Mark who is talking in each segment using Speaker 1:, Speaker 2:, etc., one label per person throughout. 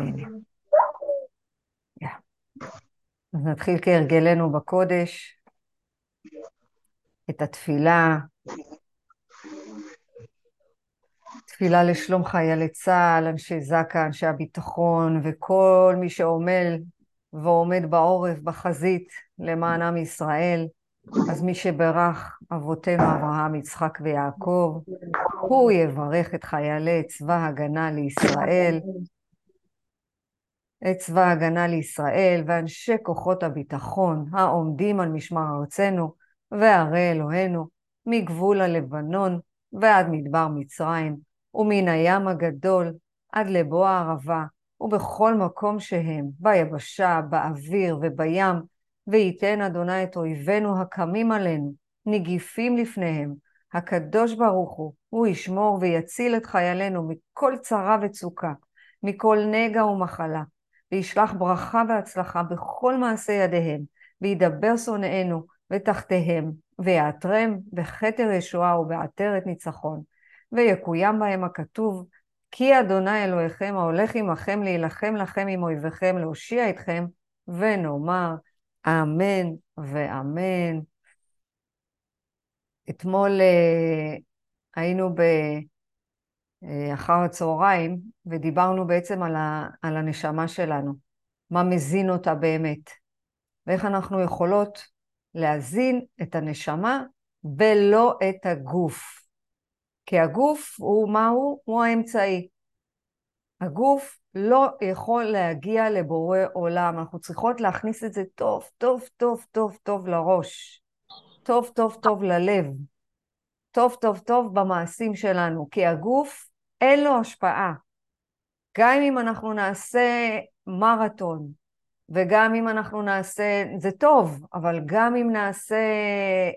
Speaker 1: הנה. אז נתחיל כהרגלנו בקודש, את התפילה, תפילה לשלום חיילי צה"ל, אנשי זק"א, אנשי הביטחון וכל מי שעומל ועומד בעורף, בחזית, למען עם ישראל. אז מי שברך אבותינו אברהם, יצחק ויעקב, הוא יברך את חיילי צבא הגנה לישראל, צבא ההגנה לישראל ואנשי כוחות הביטחון העומדים על משמר ארצנו וערי אלוהינו מגבול הלבנון ועד מדבר מצרים ומן הים הגדול עד לבוא הערבה ובכל מקום שהם, ביבשה, באוויר ובים, וייתן אדוני את אויבינו הקמים עלינו, נגיפים לפניהם. הקדוש ברוך הוא, הוא ישמור ויציל את חיילינו מכל צרה וצוקה, מכל נגע ומחלה, וישלח ברכה והצלחה בכל מעשה ידיהם, וידבר שונאינו ותחתיהם, ויעטרם בכתר ישועה ובעטרת ניצחון, ויקוים בהם הכתוב, כי אדוני אלוהיכם ההולך עמכם להילחם לכם עם אויביכם, להושיע אתכם, ונאמר אמן ואמן. אתמול אה, היינו ב... אה, אחר הצהריים, ודיברנו בעצם על, ה, על הנשמה שלנו, מה מזין אותה באמת, ואיך אנחנו יכולות להזין את הנשמה ולא את הגוף. כי הגוף הוא מהו? הוא האמצעי. הגוף לא יכול להגיע לבורא עולם, אנחנו צריכות להכניס את זה טוב, טוב, טוב, טוב, טוב לראש, טוב, טוב, טוב ללב, טוב, טוב, טוב במעשים שלנו, כי הגוף אין לו השפעה. גם אם אנחנו נעשה מרתון, וגם אם אנחנו נעשה, זה טוב, אבל גם אם נעשה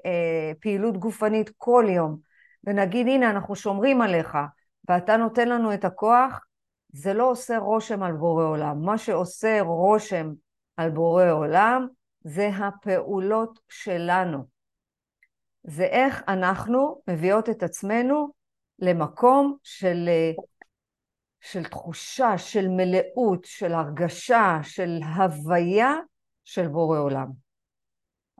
Speaker 1: אה, פעילות גופנית כל יום, ונגיד הנה אנחנו שומרים עליך, ואתה נותן לנו את הכוח, זה לא עושה רושם על בורא עולם. מה שעושה רושם על בורא עולם זה הפעולות שלנו. זה איך אנחנו מביאות את עצמנו למקום של, אה, של תחושה, של מלאות, של הרגשה, של הוויה של בורא עולם.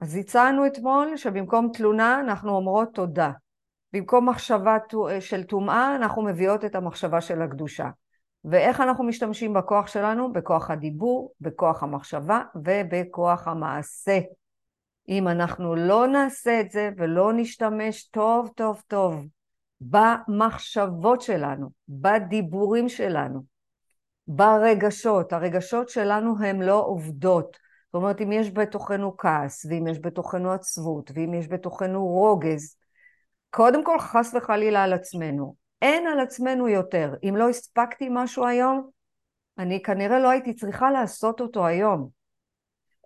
Speaker 1: אז הצענו אתמול שבמקום תלונה אנחנו אומרות תודה. במקום מחשבה של טומאה אנחנו מביאות את המחשבה של הקדושה. ואיך אנחנו משתמשים בכוח שלנו? בכוח הדיבור, בכוח המחשבה ובכוח המעשה. אם אנחנו לא נעשה את זה ולא נשתמש טוב טוב טוב במחשבות שלנו, בדיבורים שלנו, ברגשות. הרגשות שלנו הן לא עובדות. זאת אומרת, אם יש בתוכנו כעס, ואם יש בתוכנו עצבות, ואם יש בתוכנו רוגז, קודם כל חס וחלילה על עצמנו. אין על עצמנו יותר. אם לא הספקתי משהו היום, אני כנראה לא הייתי צריכה לעשות אותו היום.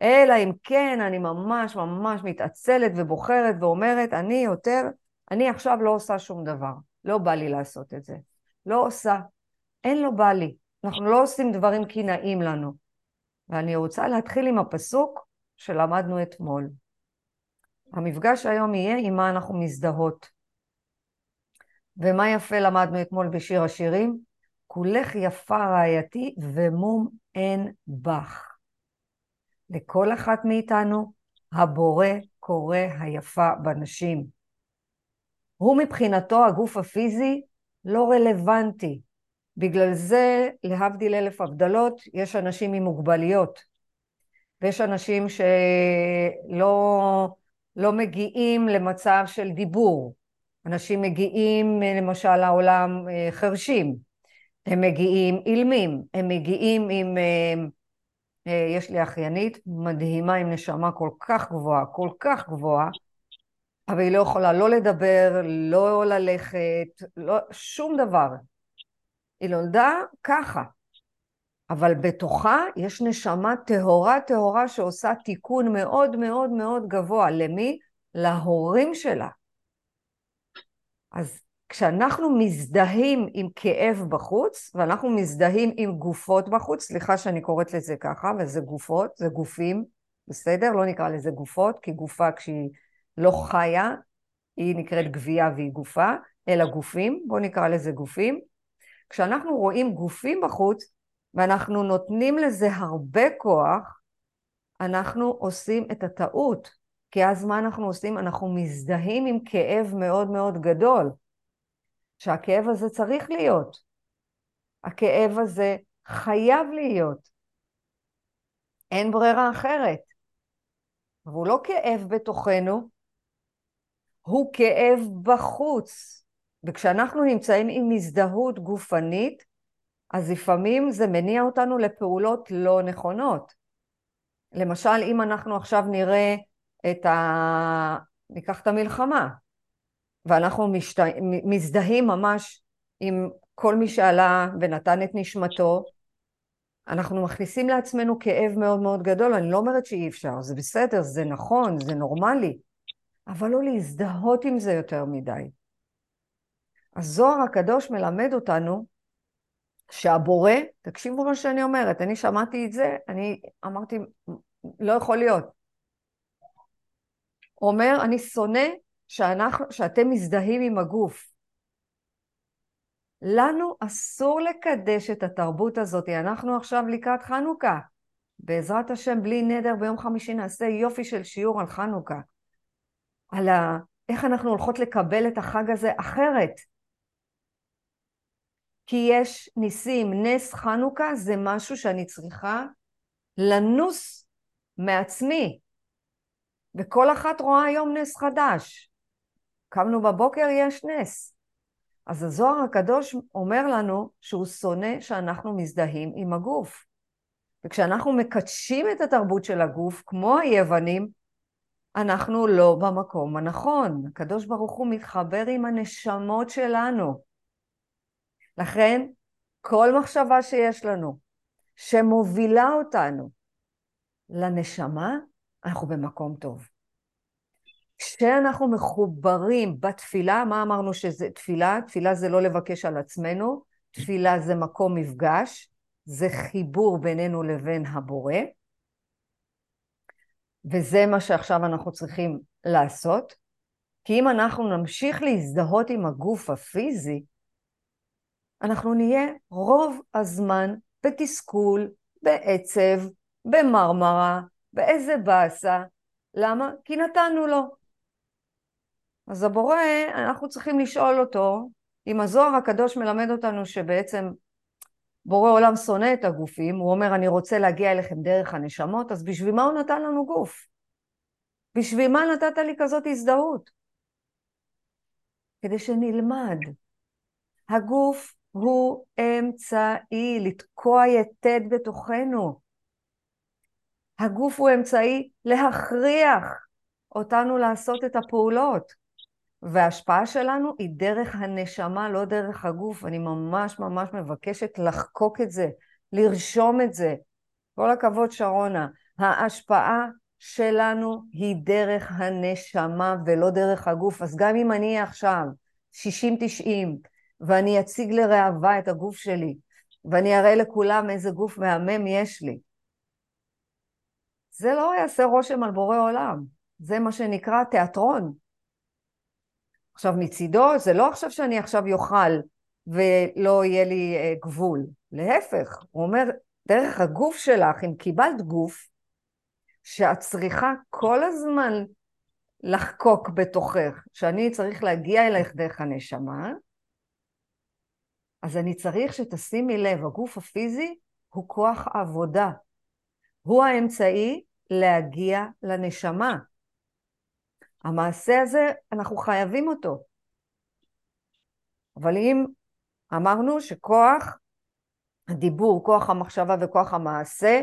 Speaker 1: אלא אם כן אני ממש ממש מתעצלת ובוחרת ואומרת, אני יותר אני עכשיו לא עושה שום דבר, לא בא לי לעשות את זה. לא עושה, אין לו בא לי. אנחנו לא עושים דברים כי נעים לנו. ואני רוצה להתחיל עם הפסוק שלמדנו אתמול. המפגש היום יהיה עם מה אנחנו מזדהות. ומה יפה למדנו אתמול בשיר השירים? כולך יפה רעייתי ומום אין בך. לכל אחת מאיתנו הבורא קורא היפה בנשים. הוא מבחינתו הגוף הפיזי לא רלוונטי. בגלל זה, להבדיל אלף הבדלות, יש אנשים עם מוגבליות. ויש אנשים שלא לא מגיעים למצב של דיבור. אנשים מגיעים למשל לעולם אה, חרשים, הם מגיעים אילמים, הם מגיעים עם... אה, אה, יש לי אחיינית מדהימה עם נשמה כל כך גבוהה, כל כך גבוהה, אבל היא לא יכולה לא לדבר, לא ללכת, לא, שום דבר. היא נולדה ככה. אבל בתוכה יש נשמה טהורה טהורה שעושה תיקון מאוד מאוד מאוד גבוה. למי? להורים שלה. אז כשאנחנו מזדהים עם כאב בחוץ, ואנחנו מזדהים עם גופות בחוץ, סליחה שאני קוראת לזה ככה, וזה גופות, זה גופים, בסדר? לא נקרא לזה גופות, כי גופה כשהיא לא חיה, היא נקראת גבייה והיא גופה, אלא גופים, בואו נקרא לזה גופים. כשאנחנו רואים גופים בחוץ, ואנחנו נותנים לזה הרבה כוח, אנחנו עושים את הטעות. כי אז מה אנחנו עושים? אנחנו מזדהים עם כאב מאוד מאוד גדול. שהכאב הזה צריך להיות. הכאב הזה חייב להיות. אין ברירה אחרת. והוא לא כאב בתוכנו, הוא כאב בחוץ. וכשאנחנו נמצאים עם הזדהות גופנית, אז לפעמים זה מניע אותנו לפעולות לא נכונות. למשל, אם אנחנו עכשיו נראה את ה... ניקח את המלחמה, ואנחנו משת... מזדהים ממש עם כל מי שעלה ונתן את נשמתו, אנחנו מכניסים לעצמנו כאב מאוד מאוד גדול, אני לא אומרת שאי אפשר, זה בסדר, זה נכון, זה נורמלי, אבל לא להזדהות עם זה יותר מדי. הזוהר הקדוש מלמד אותנו שהבורא, תקשיבו מה שאני אומרת, אני שמעתי את זה, אני אמרתי, לא יכול להיות. אומר, אני שונא שאנחנו, שאתם מזדהים עם הגוף. לנו אסור לקדש את התרבות הזאת. אנחנו עכשיו לקראת חנוכה. בעזרת השם, בלי נדר, ביום חמישי נעשה יופי של שיעור על חנוכה. על ה... איך אנחנו הולכות לקבל את החג הזה אחרת. כי יש ניסים, נס חנוכה זה משהו שאני צריכה לנוס מעצמי. וכל אחת רואה היום נס חדש. קמנו בבוקר, יש נס. אז הזוהר הקדוש אומר לנו שהוא שונא שאנחנו מזדהים עם הגוף. וכשאנחנו מקדשים את התרבות של הגוף, כמו היוונים, אנחנו לא במקום הנכון. הקדוש ברוך הוא מתחבר עם הנשמות שלנו. לכן, כל מחשבה שיש לנו, שמובילה אותנו לנשמה, אנחנו במקום טוב. כשאנחנו מחוברים בתפילה, מה אמרנו שזה תפילה? תפילה זה לא לבקש על עצמנו, תפילה זה מקום מפגש, זה חיבור בינינו לבין הבורא, וזה מה שעכשיו אנחנו צריכים לעשות, כי אם אנחנו נמשיך להזדהות עם הגוף הפיזי, אנחנו נהיה רוב הזמן בתסכול, בעצב, במרמרה, באיזה באסה. למה? כי נתנו לו. אז הבורא, אנחנו צריכים לשאול אותו, אם הזוהר הקדוש מלמד אותנו שבעצם בורא עולם שונא את הגופים, הוא אומר אני רוצה להגיע אליכם דרך הנשמות, אז בשביל מה הוא נתן לנו גוף? בשביל מה נתת לי כזאת הזדהות? כדי שנלמד. הגוף הוא אמצעי לתקוע יתד בתוכנו. הגוף הוא אמצעי להכריח אותנו לעשות את הפעולות. וההשפעה שלנו היא דרך הנשמה, לא דרך הגוף. אני ממש ממש מבקשת לחקוק את זה, לרשום את זה. כל הכבוד, שרונה. ההשפעה שלנו היא דרך הנשמה ולא דרך הגוף. אז גם אם אני עכשיו 60-90 ואני אציג לראווה את הגוף שלי ואני אראה לכולם איזה גוף מהמם יש לי, זה לא יעשה רושם על בורא עולם. זה מה שנקרא תיאטרון. עכשיו מצידו זה לא עכשיו שאני עכשיו יאכל ולא יהיה לי אה, גבול, להפך, הוא אומר דרך הגוף שלך, אם קיבלת גוף שאת צריכה כל הזמן לחקוק בתוכך, שאני צריך להגיע אלייך דרך הנשמה, אז אני צריך שתשימי לב, הגוף הפיזי הוא כוח עבודה. הוא האמצעי להגיע לנשמה. המעשה הזה, אנחנו חייבים אותו. אבל אם אמרנו שכוח הדיבור, כוח המחשבה וכוח המעשה,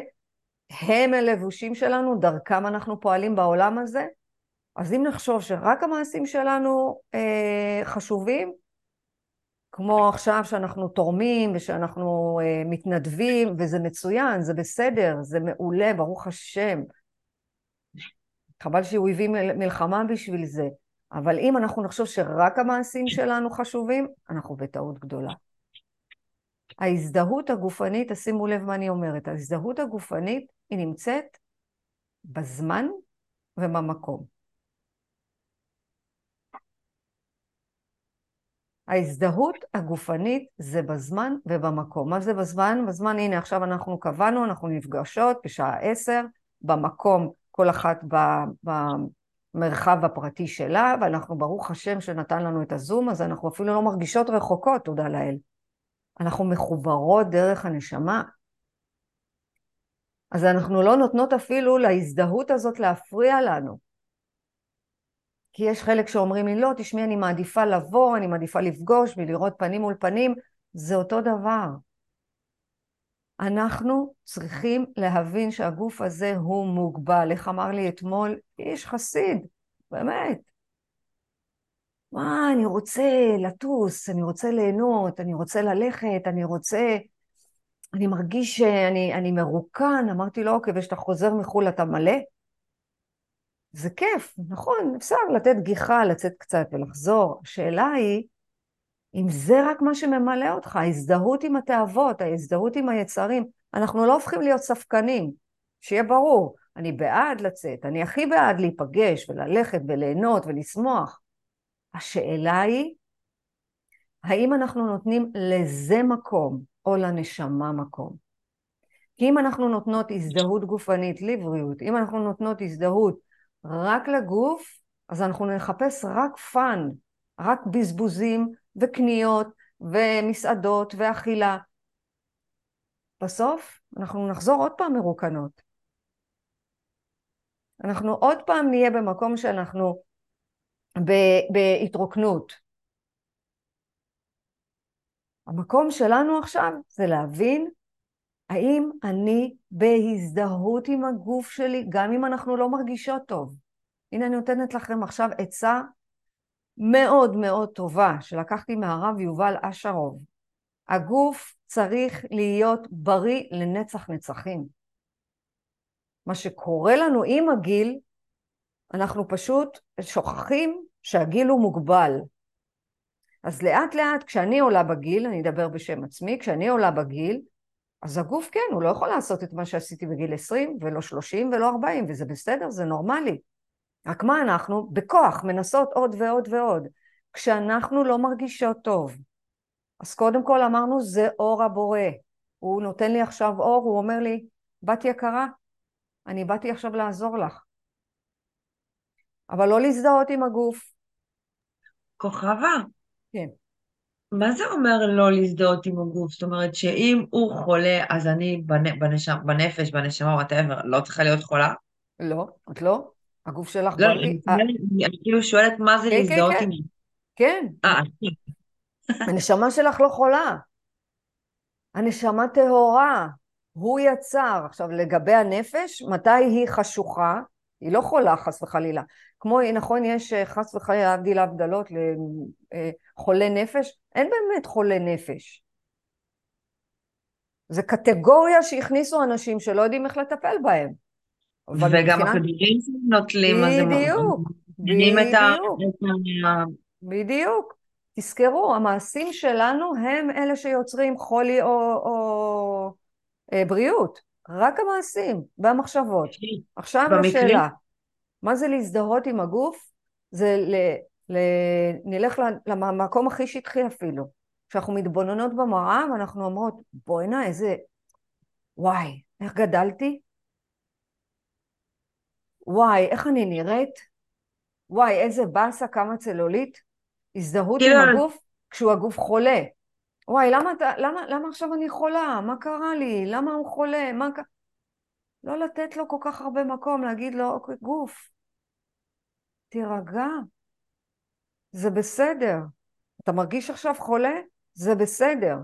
Speaker 1: הם הלבושים שלנו, דרכם אנחנו פועלים בעולם הזה, אז אם נחשוב שרק המעשים שלנו אה, חשובים, כמו עכשיו שאנחנו תורמים ושאנחנו אה, מתנדבים, וזה מצוין, זה בסדר, זה מעולה, ברוך השם. חבל שהוא הביא מלחמה בשביל זה. אבל אם אנחנו נחשוב שרק המעשים שלנו חשובים, אנחנו בטעות גדולה. ההזדהות הגופנית, תשימו לב מה אני אומרת, ההזדהות הגופנית היא נמצאת בזמן ובמקום. ההזדהות הגופנית זה בזמן ובמקום. מה זה בזמן? בזמן, הנה עכשיו אנחנו קבענו, אנחנו נפגשות בשעה עשר, במקום, כל אחת במרחב הפרטי שלה, ואנחנו ברוך השם שנתן לנו את הזום, אז אנחנו אפילו לא מרגישות רחוקות, תודה לאל. אנחנו מחוברות דרך הנשמה. אז אנחנו לא נותנות אפילו להזדהות הזאת להפריע לנו. כי יש חלק שאומרים לי, לא, תשמעי, אני מעדיפה לבוא, אני מעדיפה לפגוש ולראות פנים מול פנים, זה אותו דבר. אנחנו צריכים להבין שהגוף הזה הוא מוגבל. איך אמר לי אתמול איש חסיד, באמת. מה, אני רוצה לטוס, אני רוצה ליהנות, אני רוצה ללכת, אני רוצה... אני מרגיש שאני אני מרוקן, אמרתי לו, אוקיי, וכשאתה חוזר מחו"ל אתה מלא? זה כיף, נכון, אפשר לתת גיחה, לצאת קצת ולחזור. השאלה היא, אם זה רק מה שממלא אותך, ההזדהות עם התאוות, ההזדהות עם היצרים, אנחנו לא הופכים להיות ספקנים, שיהיה ברור, אני בעד לצאת, אני הכי בעד להיפגש וללכת וליהנות ולשמוח. השאלה היא, האם אנחנו נותנים לזה מקום או לנשמה מקום? כי אם אנחנו נותנות הזדהות גופנית לבריאות, אם אנחנו נותנות הזדהות רק לגוף, אז אנחנו נחפש רק fun, רק בזבוזים וקניות ומסעדות ואכילה. בסוף אנחנו נחזור עוד פעם מרוקנות. אנחנו עוד פעם נהיה במקום שאנחנו בהתרוקנות. המקום שלנו עכשיו זה להבין האם אני בהזדהות עם הגוף שלי, גם אם אנחנו לא מרגישות טוב. הנה אני נותנת לכם עכשיו עצה מאוד מאוד טובה שלקחתי מהרב יובל אשרוב. הגוף צריך להיות בריא לנצח נצחים. מה שקורה לנו עם הגיל, אנחנו פשוט שוכחים שהגיל הוא מוגבל. אז לאט לאט כשאני עולה בגיל, אני אדבר בשם עצמי, כשאני עולה בגיל, אז הגוף כן, הוא לא יכול לעשות את מה שעשיתי בגיל 20 ולא 30 ולא 40, וזה בסדר, זה נורמלי. רק מה אנחנו? בכוח מנסות עוד ועוד ועוד. כשאנחנו לא מרגישות טוב, אז קודם כל אמרנו, זה אור הבורא. הוא נותן לי עכשיו אור, הוא אומר לי, בת יקרה, אני באתי עכשיו לעזור לך. אבל לא להזדהות עם הגוף.
Speaker 2: כוכבה.
Speaker 1: כן.
Speaker 2: מה זה אומר לא להזדהות עם הגוף? זאת אומרת שאם הוא חולה, אז אני בנש... בנפש, בנשמה, וואטאבר, לא צריכה להיות חולה?
Speaker 1: לא, את לא. הגוף שלך
Speaker 2: לא,
Speaker 1: בריא.
Speaker 2: אני, כאילו שואלת מה זה
Speaker 1: כן,
Speaker 2: להזדהות
Speaker 1: כן,
Speaker 2: עם...
Speaker 1: כן.
Speaker 2: אה,
Speaker 1: הנשמה שלך לא חולה. הנשמה טהורה. הוא יצר. עכשיו, לגבי הנפש, מתי היא חשוכה? היא לא חולה, חס וחלילה. כמו, נכון, יש חס וחלילה, להבדיל הבדלות לחולי נפש, אין באמת חולי נפש. זה קטגוריה שהכניסו אנשים שלא יודעים איך לטפל בהם.
Speaker 2: וגם מבחינת... הכדורים שנוטלים,
Speaker 1: בדיוק, בדיוק, בדיוק. תזכרו, המעשים שלנו הם אלה שיוצרים חולי או, או אה, בריאות. רק המעשים והמחשבות. עכשיו במקרים... לשאלה, מה זה להזדהות עם הגוף? זה ל... ל... נלך למקום הכי שטחי אפילו. כשאנחנו מתבוננות במראה ואנחנו אומרות, בוא'נה, איזה... וואי, איך גדלתי? וואי, איך אני נראית? וואי, איזה באסה, כמה צלולית? הזדהות עם הגוף כשהוא הגוף חולה. וואי, למה, למה, למה עכשיו אני חולה? מה קרה לי? למה הוא חולה? מה קרה? לא לתת לו כל כך הרבה מקום, להגיד לו, אוקיי, גוף, תירגע, זה בסדר. אתה מרגיש עכשיו חולה? זה בסדר.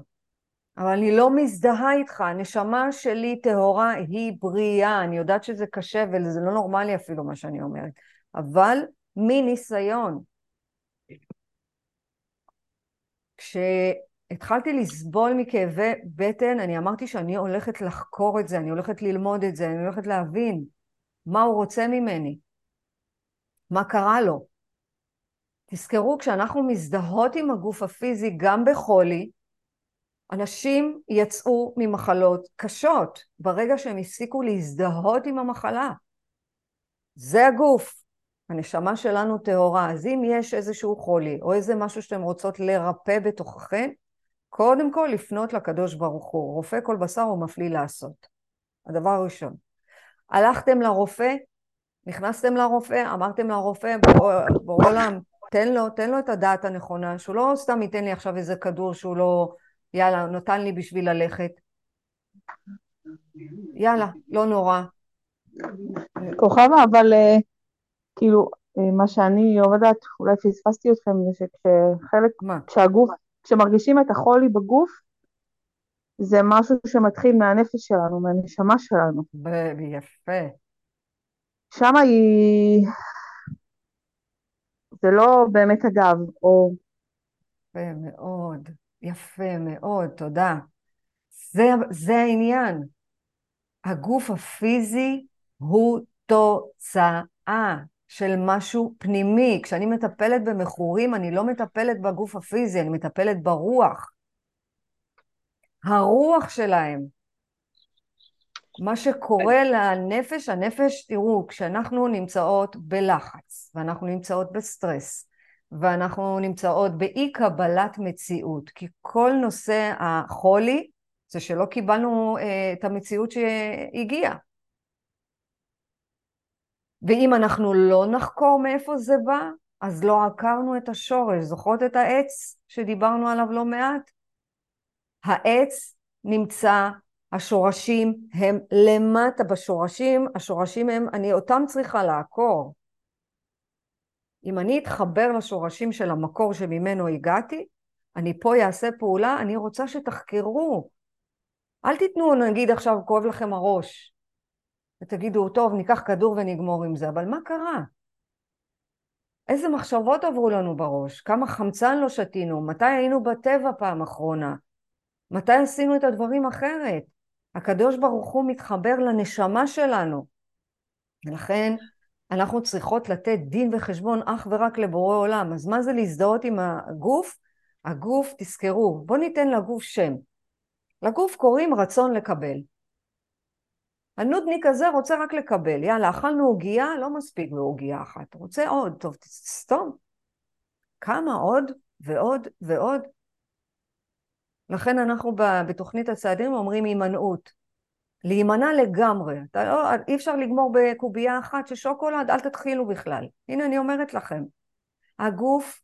Speaker 1: אבל אני לא מזדהה איתך, הנשמה שלי טהורה היא בריאה, אני יודעת שזה קשה וזה לא נורמלי אפילו מה שאני אומרת, אבל מניסיון. כשהתחלתי לסבול מכאבי בטן, אני אמרתי שאני הולכת לחקור את זה, אני הולכת ללמוד את זה, אני הולכת להבין מה הוא רוצה ממני, מה קרה לו. תזכרו, כשאנחנו מזדהות עם הגוף הפיזי, גם בחולי, אנשים יצאו ממחלות קשות ברגע שהם הפסיקו להזדהות עם המחלה. זה הגוף. הנשמה שלנו טהורה, אז אם יש איזשהו חולי או איזה משהו שאתם רוצות לרפא בתוככן, קודם כל לפנות לקדוש ברוך הוא. רופא כל בשר הוא מפליא לעשות. הדבר הראשון. הלכתם לרופא, נכנסתם לרופא, אמרתם לרופא, בורא עולם, תן לו, תן לו את הדעת הנכונה, שהוא לא סתם ייתן לי עכשיו איזה כדור שהוא לא, יאללה, נתן לי בשביל ללכת. יאללה, לא נורא.
Speaker 3: כוכבה, אבל אה, כאילו, אה, מה שאני יודעת, אולי פספסתי אתכם, זה שכשחלק,
Speaker 1: מה?
Speaker 3: כשהגוף, כשמרגישים את החולי בגוף, זה משהו שמתחיל מהנפש שלנו, מהנשמה שלנו.
Speaker 1: ב- יפה.
Speaker 3: שם היא... זה לא באמת הגב, או...
Speaker 1: יפה מאוד, יפה מאוד, תודה. זה, זה העניין. הגוף הפיזי הוא תוצאה של משהו פנימי. כשאני מטפלת במכורים, אני לא מטפלת בגוף הפיזי, אני מטפלת ברוח. הרוח שלהם. מה שקורה לנפש, הנפש, תראו, כשאנחנו נמצאות בלחץ, ואנחנו נמצאות בסטרס, ואנחנו נמצאות באי קבלת מציאות, כי כל נושא החולי זה שלא קיבלנו אה, את המציאות שהגיעה. ואם אנחנו לא נחקור מאיפה זה בא, אז לא עקרנו את השורש. זוכרות את העץ שדיברנו עליו לא מעט? העץ נמצא, השורשים הם למטה בשורשים, השורשים הם, אני אותם צריכה לעקור. אם אני אתחבר לשורשים של המקור שממנו הגעתי, אני פה אעשה פעולה, אני רוצה שתחקרו. אל תיתנו, נגיד עכשיו כואב לכם הראש, ותגידו, טוב, ניקח כדור ונגמור עם זה, אבל מה קרה? איזה מחשבות עברו לנו בראש? כמה חמצן לא שתינו? מתי היינו בטבע פעם אחרונה? מתי עשינו את הדברים אחרת? הקדוש ברוך הוא מתחבר לנשמה שלנו. ולכן אנחנו צריכות לתת דין וחשבון אך ורק לבורא עולם. אז מה זה להזדהות עם הגוף? הגוף, תזכרו, בואו ניתן לגוף שם. לגוף קוראים רצון לקבל. הנודניק הזה רוצה רק לקבל. יאללה, אכלנו עוגייה, לא מספיק בעוגייה אחת. רוצה עוד, טוב, סתום. כמה עוד ועוד ועוד? לכן אנחנו בתוכנית הצעדים אומרים הימנעות. להימנע לגמרי. אתה לא, אי אפשר לגמור בקובייה אחת של שוקולד, אל תתחילו בכלל. הנה אני אומרת לכם, הגוף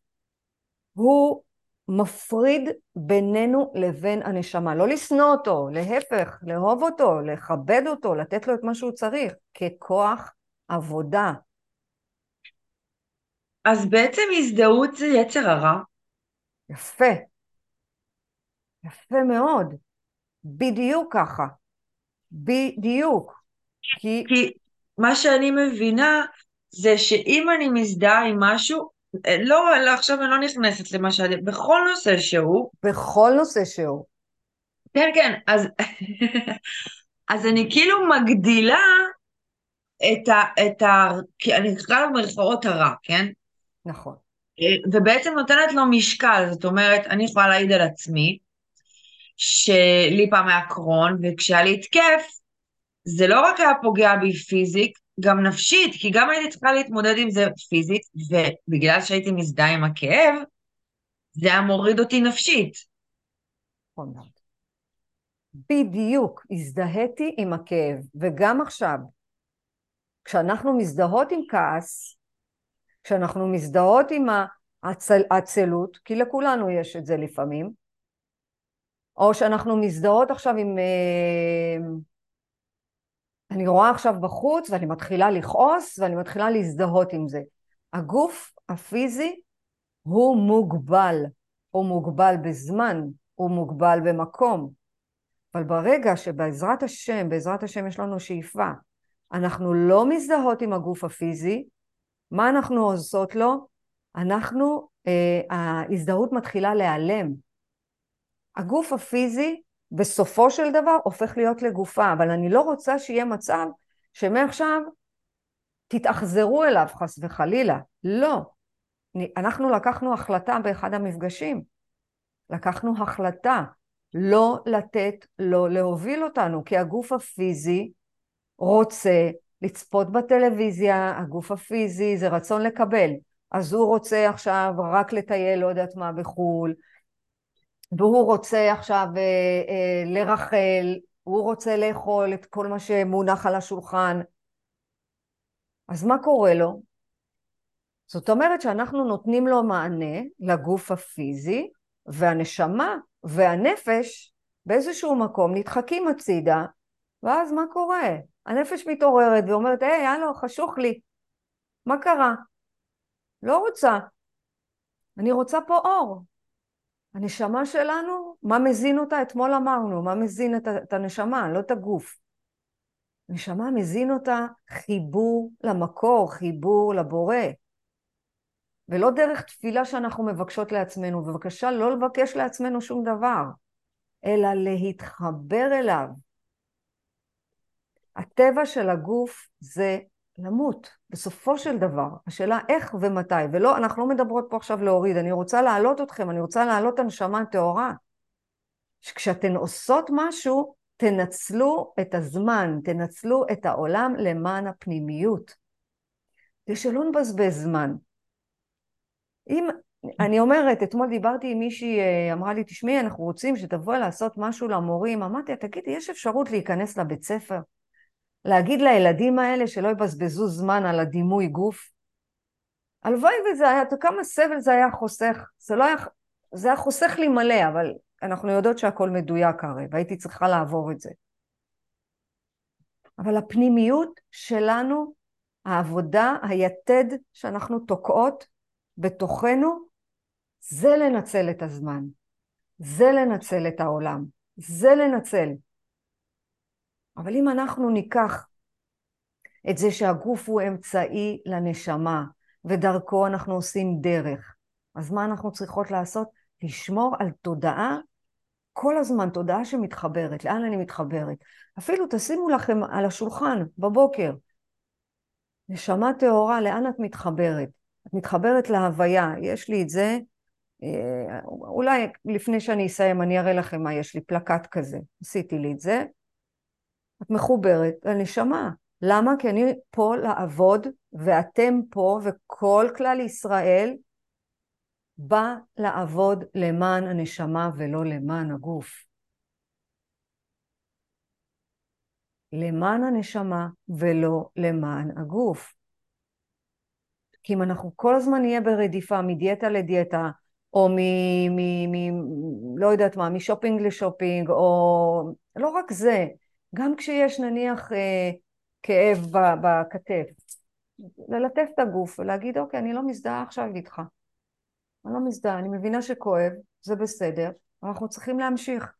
Speaker 1: הוא מפריד בינינו לבין הנשמה. לא לשנוא אותו, להפך, לאהוב אותו, לכבד אותו, לתת לו את מה שהוא צריך, ככוח עבודה.
Speaker 2: אז בעצם הזדהות זה יצר הרע?
Speaker 1: יפה. יפה מאוד. בדיוק ככה. בדיוק.
Speaker 2: כי... כי מה שאני מבינה זה שאם אני מזדהה עם משהו, לא, לא, עכשיו אני לא נכנסת למה שאני... בכל נושא שהוא...
Speaker 1: בכל נושא שהוא.
Speaker 2: כן, כן, אז, אז אני כאילו מגדילה את ה... את ה כי אני אקרא במרכאות הרע, כן?
Speaker 1: נכון.
Speaker 2: ובעצם נותנת לו משקל, זאת אומרת, אני יכולה להעיד על עצמי, שלי פעם היה קרון, וכשהיה לי התקף, זה לא רק היה פוגע בי פיזית, גם נפשית, כי גם הייתי צריכה להתמודד עם זה פיזית, ובגלל שהייתי מזדהה עם הכאב, זה היה מוריד אותי נפשית.
Speaker 1: נכון בדיוק, הזדהיתי עם הכאב, וגם עכשיו, כשאנחנו מזדהות עם כעס, כשאנחנו מזדהות עם העצלות, כי לכולנו יש את זה לפעמים, או שאנחנו מזדהות עכשיו עם... אה, אני רואה עכשיו בחוץ ואני מתחילה לכעוס ואני מתחילה להזדהות עם זה. הגוף הפיזי הוא מוגבל, הוא מוגבל בזמן, הוא מוגבל במקום. אבל ברגע שבעזרת השם, בעזרת השם יש לנו שאיפה, אנחנו לא מזדהות עם הגוף הפיזי, מה אנחנו עושות לו? אנחנו, אה, ההזדהות מתחילה להיעלם. הגוף הפיזי בסופו של דבר הופך להיות לגופה, אבל אני לא רוצה שיהיה מצב שמעכשיו תתאכזרו אליו חס וחלילה. לא. אנחנו לקחנו החלטה באחד המפגשים. לקחנו החלטה לא לתת לו להוביל אותנו, כי הגוף הפיזי רוצה לצפות בטלוויזיה, הגוף הפיזי, זה רצון לקבל. אז הוא רוצה עכשיו רק לטייל, לא יודעת מה, בחו"ל, והוא רוצה עכשיו אה, אה, לרחל, הוא רוצה לאכול את כל מה שמונח על השולחן. אז מה קורה לו? זאת אומרת שאנחנו נותנים לו מענה לגוף הפיזי, והנשמה והנפש באיזשהו מקום נדחקים הצידה, ואז מה קורה? הנפש מתעוררת ואומרת, היי, הלו, חשוך לי. מה קרה? לא רוצה. אני רוצה פה אור. הנשמה שלנו, מה מזין אותה? אתמול אמרנו, מה מזין את, את הנשמה, לא את הגוף. נשמה מזין אותה חיבור למקור, חיבור לבורא. ולא דרך תפילה שאנחנו מבקשות לעצמנו. בבקשה, לא לבקש לעצמנו שום דבר, אלא להתחבר אליו. הטבע של הגוף זה למות, בסופו של דבר. השאלה איך ומתי, ולא, אנחנו לא מדברות פה עכשיו להוריד, אני רוצה להעלות אתכם, אני רוצה להעלות הנשמה טהורה. שכשאתן עושות משהו, תנצלו את הזמן, תנצלו את העולם למען הפנימיות. כדי שלא נבזבז זמן. אם, אני אומרת, אתמול דיברתי עם מישהי, אה, אמרה לי, תשמעי, אנחנו רוצים שתבואי לעשות משהו למורים. אמרתי, תגידי, יש אפשרות להיכנס לבית ספר? להגיד לילדים האלה שלא יבזבזו זמן על הדימוי גוף? הלוואי וזה היה, כמה סבל זה היה חוסך. זה לא היה, זה היה חוסך לי מלא, אבל אנחנו יודעות שהכל מדויק הרי, והייתי צריכה לעבור את זה. אבל הפנימיות שלנו, העבודה, היתד שאנחנו תוקעות בתוכנו, זה לנצל את הזמן. זה לנצל את העולם. זה לנצל. אבל אם אנחנו ניקח את זה שהגוף הוא אמצעי לנשמה, ודרכו אנחנו עושים דרך, אז מה אנחנו צריכות לעשות? לשמור על תודעה כל הזמן, תודעה שמתחברת. לאן אני מתחברת? אפילו תשימו לכם על השולחן בבוקר, נשמה טהורה, לאן את מתחברת? את מתחברת להוויה, יש לי את זה, אה, אולי לפני שאני אסיים אני אראה לכם מה יש לי, פלקט כזה, עשיתי לי את זה, את מחוברת לנשמה. למה? כי אני פה לעבוד, ואתם פה, וכל כלל ישראל בא לעבוד למען הנשמה ולא למען הגוף. למען הנשמה ולא למען הגוף. כי אם אנחנו כל הזמן נהיה ברדיפה מדיאטה לדיאטה, או מ... מ, מ לא יודעת מה, משופינג לשופינג, או לא רק זה, גם כשיש נניח אה, כאב בכתף, ללטף את הגוף ולהגיד, אוקיי, אני לא מזדהה עכשיו איתך. אני לא מזדהה, אני מבינה שכואב, זה בסדר, אנחנו צריכים להמשיך.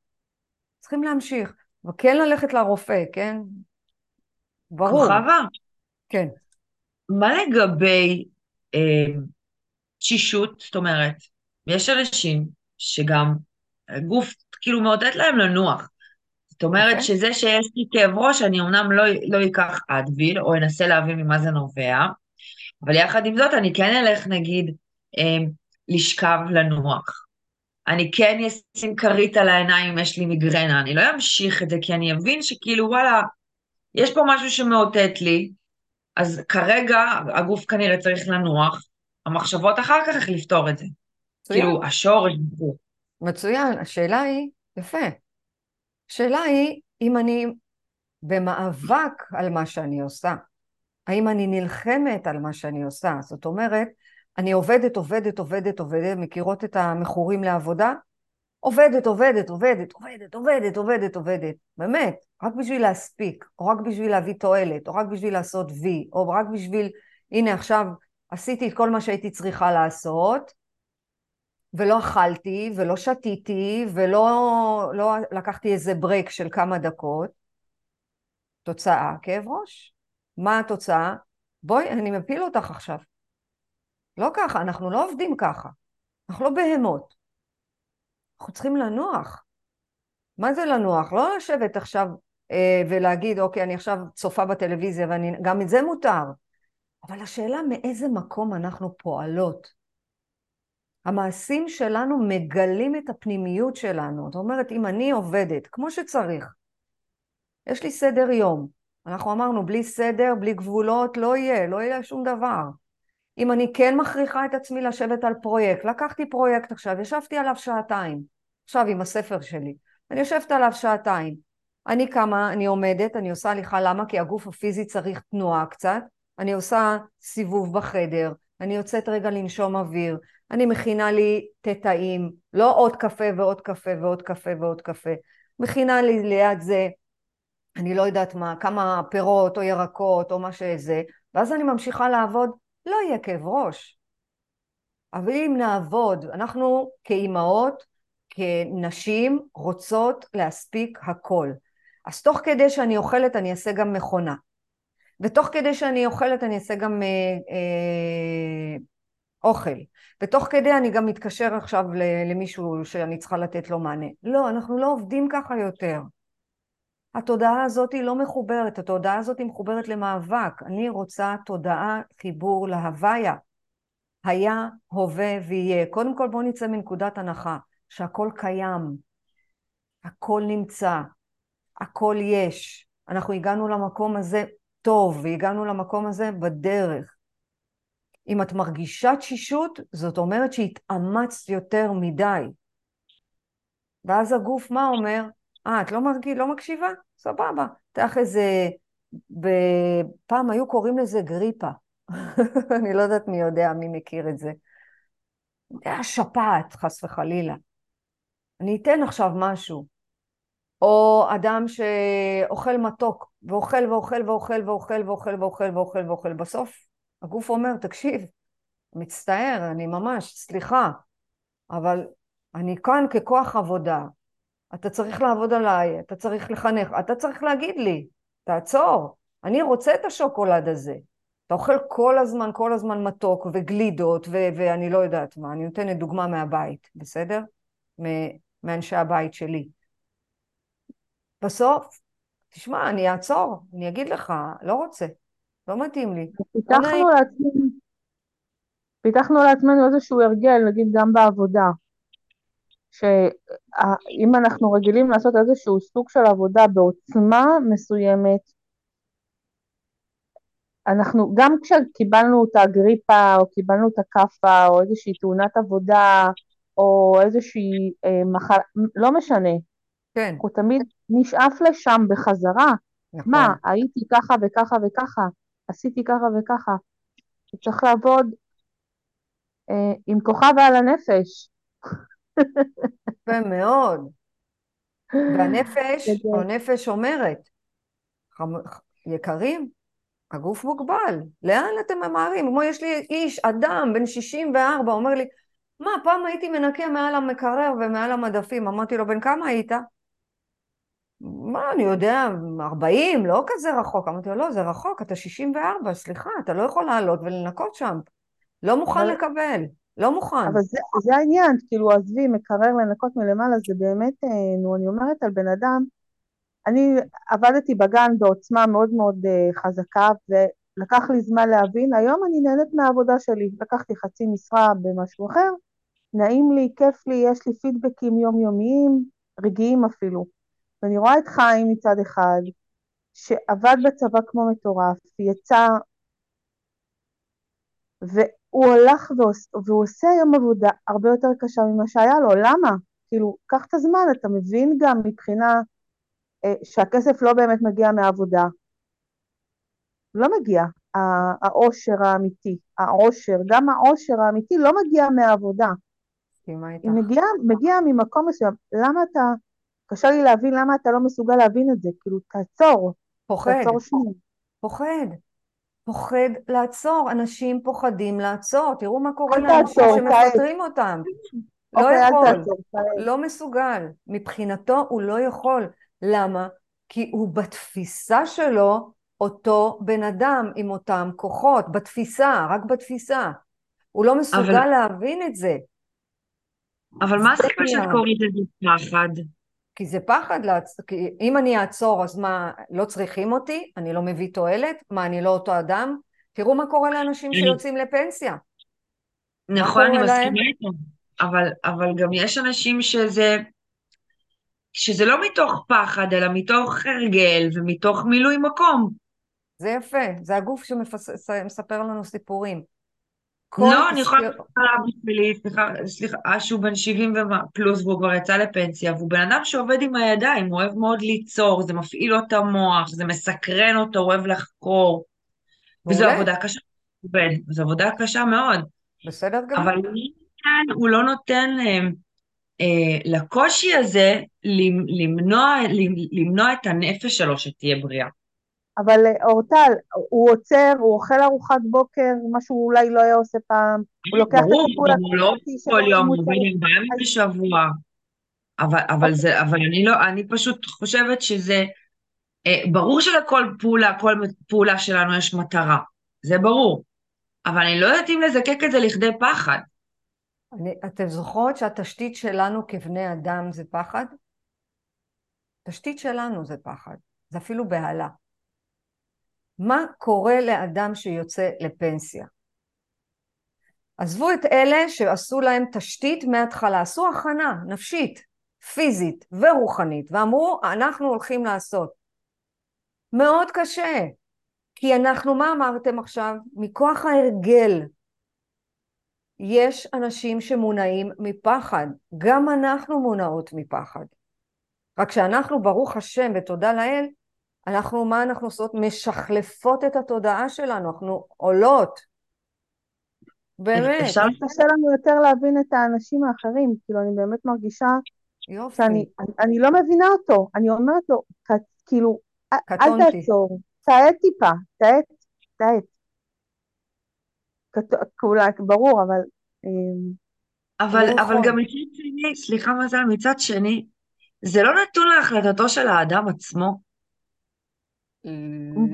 Speaker 1: צריכים להמשיך. וכן ללכת לרופא, כן? ברור.
Speaker 2: כוכבה?
Speaker 1: כן.
Speaker 2: מה לגבי אה, תשישות? זאת אומרת, יש אנשים שגם הגוף כאילו מאותת להם לנוח. זאת אומרת okay. אוקיי. שזה שיש לי כאב ראש, אני אמנם לא, לא אקח אדוויל, או אנסה להבין ממה זה נובע, אבל יחד עם זאת אני כן אלך נגיד אה, לשכב לנוח. אני כן אשים כרית על העיניים אם יש לי מיגרנה, אני לא אמשיך את זה כי אני אבין שכאילו וואלה, יש פה משהו שמאותת לי, אז כרגע הגוף כנראה צריך לנוח, המחשבות אחר כך איך לפתור את זה. מצוין. כאילו, השורש.
Speaker 1: מצוין, השאלה היא, יפה. השאלה היא, אם אני במאבק על מה שאני עושה, האם אני נלחמת על מה שאני עושה? זאת אומרת, אני עובדת, עובדת, עובדת, עובדת, מכירות את המכורים לעבודה? עובדת, עובדת, עובדת, עובדת, עובדת, עובדת, עובדת, באמת, רק בשביל להספיק, או רק בשביל להביא תועלת, או רק בשביל לעשות וי, או רק בשביל, הנה עכשיו עשיתי את כל מה שהייתי צריכה לעשות, ולא אכלתי, ולא שתיתי, ולא לא לקחתי איזה ברייק של כמה דקות. תוצאה, כאב ראש. מה התוצאה? בואי, אני מפיל אותך עכשיו. לא ככה, אנחנו לא עובדים ככה. אנחנו לא בהמות. אנחנו צריכים לנוח. מה זה לנוח? לא לשבת עכשיו אה, ולהגיד, אוקיי, אני עכשיו צופה בטלוויזיה, וגם את זה מותר. אבל השאלה מאיזה מקום אנחנו פועלות. המעשים שלנו מגלים את הפנימיות שלנו. זאת אומרת, אם אני עובדת כמו שצריך, יש לי סדר יום, אנחנו אמרנו, בלי סדר, בלי גבולות, לא יהיה, לא יהיה שום דבר. אם אני כן מכריחה את עצמי לשבת על פרויקט, לקחתי פרויקט עכשיו, ישבתי עליו שעתיים, עכשיו עם הספר שלי, אני יושבת עליו שעתיים. אני קמה, אני עומדת, אני עושה הליכה, למה? כי הגוף הפיזי צריך תנועה קצת, אני עושה סיבוב בחדר, אני יוצאת רגע לנשום אוויר, אני מכינה לי תטאים, לא עוד קפה ועוד קפה ועוד קפה ועוד קפה, מכינה לי ליד זה, אני לא יודעת מה, כמה פירות או ירקות או מה שזה, ואז אני ממשיכה לעבוד, לא יהיה כאב ראש. אבל אם נעבוד, אנחנו כאימהות, כנשים, רוצות להספיק הכל. אז תוך כדי שאני אוכלת אני אעשה גם מכונה. ותוך כדי שאני אוכלת אני אעשה גם אה, אה, אוכל. ותוך כדי אני גם מתקשר עכשיו למישהו שאני צריכה לתת לו מענה. לא, אנחנו לא עובדים ככה יותר. התודעה הזאת היא לא מחוברת, התודעה הזאת היא מחוברת למאבק. אני רוצה תודעה, חיבור להוויה. היה, הווה ויהיה. קודם כל בואו נצא מנקודת הנחה שהכל קיים, הכל נמצא, הכל יש. אנחנו הגענו למקום הזה טוב, והגענו למקום הזה בדרך. אם את מרגישה תשישות, זאת אומרת שהתאמצת יותר מדי. ואז הגוף מה אומר? אה, את לא מרגיש, לא מקשיבה? סבבה. תלך איזה... פעם היו קוראים לזה גריפה. אני לא יודעת מי יודע, מי מכיר את זה. זה השפעת, חס וחלילה. אני אתן עכשיו משהו. או אדם שאוכל מתוק, ואוכל ואוכל ואוכל ואוכל ואוכל ואוכל ואוכל ואוכל. בסוף הגוף אומר, תקשיב, מצטער, אני ממש, סליחה, אבל אני כאן ככוח עבודה. אתה צריך לעבוד עליי, אתה צריך לחנך, אתה צריך להגיד לי, תעצור, אני רוצה את השוקולד הזה. אתה אוכל כל הזמן, כל הזמן מתוק וגלידות ו- ואני לא יודעת מה, אני נותנת דוגמה מהבית, בסדר? מאנשי הבית שלי. בסוף, תשמע, אני אעצור, אני אגיד לך, לא רוצה, לא מתאים לי.
Speaker 3: פיתחנו לעצמנו, פיתחנו לעצמנו איזשהו הרגל, נגיד גם בעבודה, שאם אנחנו רגילים לעשות איזשהו סוג של עבודה בעוצמה מסוימת, אנחנו, גם כשקיבלנו את הגריפה, או קיבלנו את הכאפה, או איזושהי תאונת עבודה, או איזושהי אה, מחלה, לא משנה,
Speaker 1: כן.
Speaker 3: הוא תמיד נשאף לשם בחזרה. נכון. מה, הייתי ככה וככה וככה, עשיתי ככה וככה. צריך לעבוד אה, עם כוכב על הנפש.
Speaker 1: יפה מאוד. והנפש, הנפש אומרת, יקרים, הגוף מוגבל, לאן אתם ממהרים? כמו יש לי איש, אדם, בן 64, אומר לי, מה, פעם הייתי מנקה מעל המקרר ומעל המדפים. אמרתי לו, בן כמה היית? מה, אני יודע, 40, לא כזה רחוק. אמרתי לו, לא, זה רחוק, אתה 64, סליחה, אתה לא יכול לעלות ולנקות שם. לא מוכן אבל... לקבל, לא מוכן.
Speaker 3: אבל זה, זה העניין, כאילו, עזבי, מקרר לנקות מלמעלה, זה באמת, אה, נו, אני אומרת על בן אדם, אני עבדתי בגן בעוצמה מאוד מאוד uh, חזקה, ולקח לי זמן להבין, היום אני נהנית מהעבודה שלי. לקחתי חצי משרה במשהו אחר, נעים לי, כיף לי, יש לי פידבקים יומיומיים, רגעיים אפילו. ואני רואה את חיים מצד אחד, שעבד בצבא כמו מטורף, יצא, והוא ועוש, והוא עושה היום עבודה הרבה יותר קשה ממה שהיה לו, למה? כאילו, קח את הזמן, אתה מבין גם מבחינה אה, שהכסף לא באמת מגיע מהעבודה. לא מגיע, העושר האמיתי, העושר, גם העושר האמיתי לא מגיע מהעבודה. היא מגיעה מגיע ממקום מסוים, למה אתה קשה לי להבין למה אתה לא מסוגל להבין את זה, כאילו תעצור.
Speaker 1: פוחד. תעצור שנייה. פוחד. פוחד לעצור, אנשים פוחדים לעצור, תראו מה קורה לאנשים שמפטרים אותם. לא אוקיי, יכול, לא מסוגל. מבחינתו הוא לא יכול. למה? כי הוא בתפיסה שלו אותו בן אדם עם אותם כוחות, בתפיסה, רק בתפיסה. הוא לא מסוגל אבל... להבין את זה.
Speaker 2: אבל מה הסיבה שאת קוראת לזה פחד?
Speaker 1: כי זה פחד, לעצ... כי אם אני אעצור אז מה, לא צריכים אותי? אני לא מביא תועלת? מה, אני לא אותו אדם? תראו מה קורה לאנשים. שיוצאים לפנסיה.
Speaker 2: נכון, אני מסכימה איתו, אבל, אבל גם יש אנשים שזה, שזה לא מתוך פחד, אלא מתוך הרגל ומתוך מילוי מקום.
Speaker 1: זה יפה, זה הגוף שמספר לנו סיפורים.
Speaker 2: לא, אני יכולה להגיד לך בשבילי, סליחה, סליחה, אשו בן 70 פלוס והוא כבר יצא לפנסיה, והוא בן אדם שעובד עם הידיים, הוא אוהב מאוד ליצור, זה מפעיל לו את המוח, זה מסקרן אותו, הוא אוהב לחקור. וזו עבודה קשה, זו עבודה קשה מאוד.
Speaker 1: בסדר גמור.
Speaker 2: אבל כאן הוא לא נותן להם, אה, לקושי הזה למנוע, למנוע את הנפש שלו שתהיה בריאה.
Speaker 3: אבל אה, אורטל, הוא עוצר, הוא אוכל ארוחת בוקר, מה שהוא אולי לא היה עושה פעם, הוא לוקח את הטיפול
Speaker 2: ברור, לא כל יום, הוא עובד ימים בשבוע. אבל, אבל. זה, אבל אני, לא, אני פשוט חושבת שזה, אה, ברור שלכל פעולה, כל פעולה שלנו יש מטרה, זה ברור. אבל אני לא יודעת אם לזקק את זה לכדי פחד.
Speaker 1: אני, אתם זוכרות שהתשתית שלנו כבני אדם זה פחד? תשתית שלנו זה פחד, זה אפילו בהלה. מה קורה לאדם שיוצא לפנסיה? עזבו את אלה שעשו להם תשתית מההתחלה, עשו הכנה נפשית, פיזית ורוחנית, ואמרו, אנחנו הולכים לעשות. מאוד קשה, כי אנחנו, מה אמרתם עכשיו? מכוח ההרגל. יש אנשים שמונעים מפחד, גם אנחנו מונעות מפחד. רק שאנחנו, ברוך השם ותודה לאל, אנחנו, מה אנחנו עושות? משחלפות את התודעה שלנו, אנחנו עולות. באמת.
Speaker 3: אפשר קשה לנו יותר להבין את האנשים האחרים, כאילו אני באמת מרגישה יופי. שאני אני, אני לא מבינה אותו, אני אומרת לו, כאילו, קטונתי. אל תעצור, תאט טיפה, תאט, תאט. כולה, ברור, אבל... אמ,
Speaker 2: אבל, לא אבל גם מצד שני, סליחה מזל, מצד שני, זה לא נתון להחלטתו של האדם עצמו.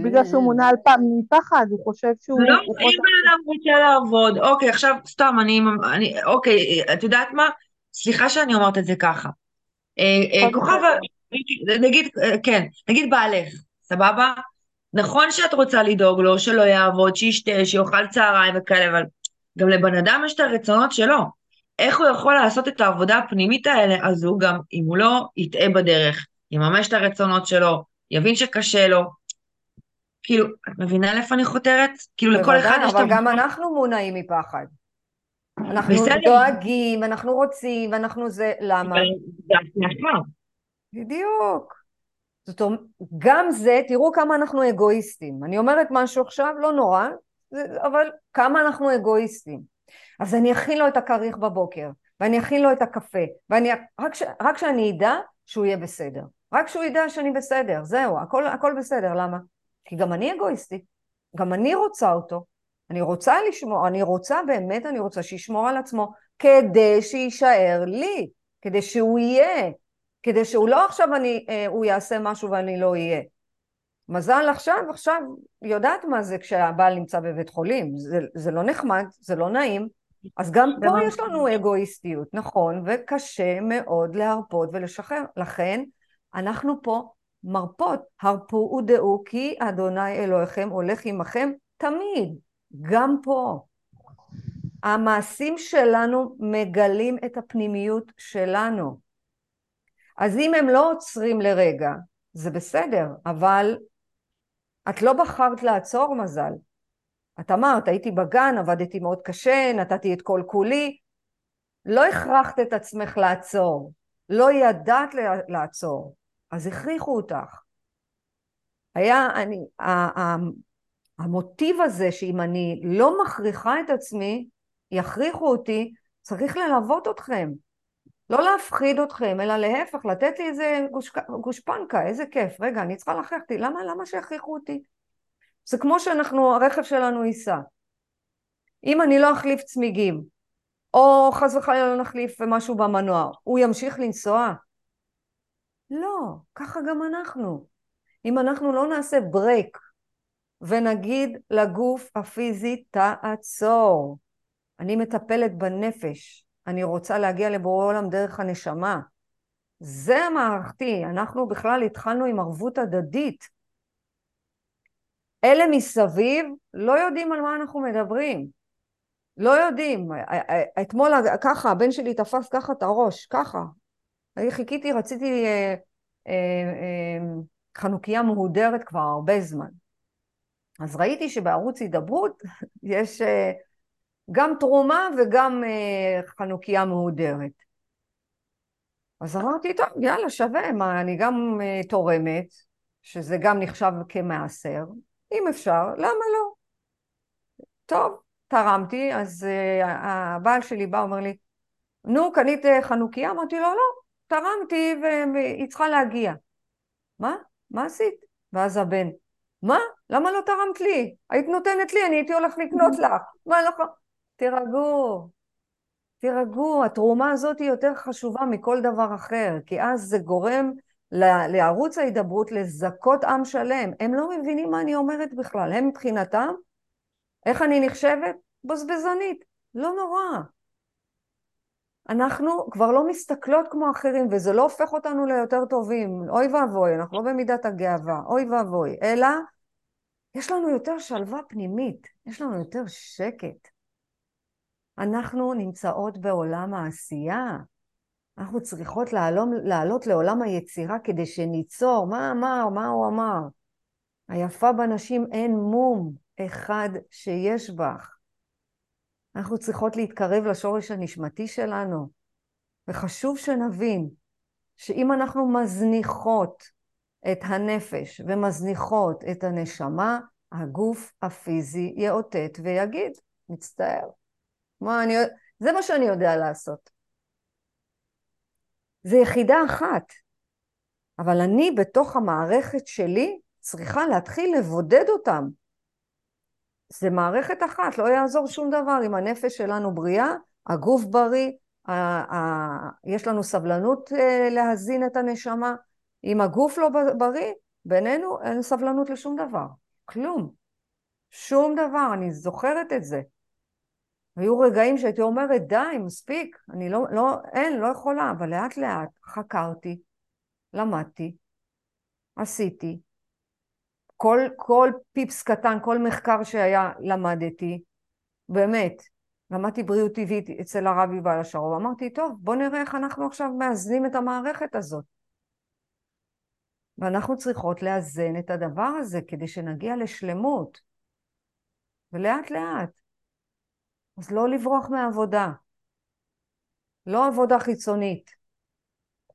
Speaker 3: בגלל שהוא מונה על פעם מפחד, הוא חושב שהוא...
Speaker 2: לא, אם בן אדם רוצה לעבוד, אוקיי, עכשיו סתם, אני, אני, אוקיי, את יודעת מה? סליחה שאני אומרת את זה ככה. אה, אה, כוכב, נגיד, אה, כן, נגיד בעלך, סבבה? נכון שאת רוצה לדאוג לו, שלא יעבוד, שישתה, שיאכל צהריים וכאלה, אבל גם לבן אדם יש את הרצונות שלו. איך הוא יכול לעשות את העבודה הפנימית האלה הזו גם אם הוא לא יטעה בדרך, יממש את הרצונות שלו, יבין שקשה לו, כאילו, את מבינה לאיפה אני חותרת? כאילו לכל אחד יש
Speaker 1: את... אבל גם אנחנו מונעים מפחד. אנחנו דואגים, אנחנו רוצים, אנחנו זה, למה? בדיוק. זאת אומרת, גם זה, תראו כמה אנחנו אגואיסטים. אני אומרת משהו עכשיו, לא נורא, אבל כמה אנחנו אגואיסטים. אז אני אכין לו את הכריך בבוקר, ואני אכין לו את הקפה, ואני... רק, ש... רק שאני אדע שהוא יהיה בסדר. רק שהוא ידע שאני בסדר, זהו, הכל, הכל בסדר, למה? כי גם אני אגואיסטית, גם אני רוצה אותו, אני רוצה לשמור, אני רוצה, באמת אני רוצה שישמור על עצמו, כדי שיישאר לי, כדי שהוא יהיה, כדי שהוא לא עכשיו אני, אה, הוא יעשה משהו ואני לא אהיה. מזל עכשיו, עכשיו, יודעת מה זה כשהבעל נמצא בבית חולים, זה, זה לא נחמד, זה לא נעים, אז גם פה יש לנו אגואיסטיות, נכון, וקשה מאוד להרפות ולשחרר. לכן, אנחנו פה מרפות, הרפו ודעו כי אדוני אלוהיכם הולך עמכם תמיד, גם פה. המעשים שלנו מגלים את הפנימיות שלנו. אז אם הם לא עוצרים לרגע, זה בסדר, אבל את לא בחרת לעצור מזל. את אמרת, הייתי בגן, עבדתי מאוד קשה, נתתי את כל כולי. לא הכרחת את עצמך לעצור, לא ידעת לעצור. אז הכריחו אותך. היה, אני, המוטיב הזה שאם אני לא מכריחה את עצמי, יכריחו אותי, צריך ללוות אתכם. לא להפחיד אתכם, אלא להפך, לתת לי איזה גוש, גושפנקה, איזה כיף. רגע, אני צריכה להכריח אותי, למה, למה שיכריחו אותי? זה כמו שאנחנו, הרכב שלנו ייסע. אם אני לא אחליף צמיגים, או חס וחלילה לא נחליף משהו במנוע, הוא ימשיך לנסוע? לא, ככה גם אנחנו. אם אנחנו לא נעשה ברייק ונגיד לגוף הפיזי תעצור, אני מטפלת בנפש, אני רוצה להגיע לבורא עולם דרך הנשמה. זה המערכתי, אנחנו בכלל התחלנו עם ערבות הדדית. אלה מסביב לא יודעים על מה אנחנו מדברים. לא יודעים. אתמול ככה, הבן שלי תפס ככה את הראש, ככה. אני חיכיתי, רציתי אה, אה, אה, חנוכיה מהודרת כבר הרבה זמן. אז ראיתי שבערוץ הידברות יש אה, גם תרומה וגם אה, חנוכיה מהודרת. אז אמרתי, טוב, יאללה, שווה, מה, אני גם אה, תורמת, שזה גם נחשב כמעשר, אם אפשר, למה לא? טוב, תרמתי, אז uh, הבעל שלי בא, אומר לי, נו, קנית חנוכיה? אמרתי לו, לא, תרמתי והיא צריכה להגיע. מה? מה עשית? ואז הבן, מה? למה לא תרמת לי? היית נותנת לי, אני הייתי הולך לקנות לך. מה לא... תירגעו, תירגעו, התרומה הזאת היא יותר חשובה מכל דבר אחר, כי אז זה גורם לערוץ ההידברות לזכות עם שלם. הם לא מבינים מה אני אומרת בכלל, הם מבחינתם, איך אני נחשבת? בזבזנית. לא נורא. אנחנו כבר לא מסתכלות כמו אחרים, וזה לא הופך אותנו ליותר טובים. אוי ואבוי, אנחנו לא במידת הגאווה, אוי ואבוי. אלא, יש לנו יותר שלווה פנימית, יש לנו יותר שקט. אנחנו נמצאות בעולם העשייה. אנחנו צריכות לעלות, לעלות לעולם היצירה כדי שניצור. מה אמר? מה הוא אמר? היפה בנשים אין מום אחד שיש בך. אנחנו צריכות להתקרב לשורש הנשמתי שלנו. וחשוב שנבין שאם אנחנו מזניחות את הנפש ומזניחות את הנשמה, הגוף הפיזי יאותת ויגיד, מצטער. מה אני... זה מה שאני יודע לעשות. זה יחידה אחת, אבל אני בתוך המערכת שלי צריכה להתחיל לבודד אותם. זה מערכת אחת, לא יעזור שום דבר אם הנפש שלנו בריאה, הגוף בריא, יש לנו סבלנות אה, להזין את הנשמה. אם הגוף לא בריא, בינינו אין סבלנות לשום דבר. כלום. שום דבר, אני זוכרת את זה. היו רגעים שהייתי אומרת, די, מספיק, אני לא, לא, אין, לא יכולה, אבל לאט לאט חקרתי, למדתי, עשיתי, כל, כל פיפס קטן, כל מחקר שהיה, למדתי, באמת. למדתי בריאות טבעית אצל הרב יובל השרוב. אמרתי, טוב, בוא נראה איך אנחנו עכשיו מאזנים את המערכת הזאת. ואנחנו צריכות לאזן את הדבר הזה כדי שנגיע לשלמות. ולאט לאט. אז לא לברוח מהעבודה. לא עבודה חיצונית.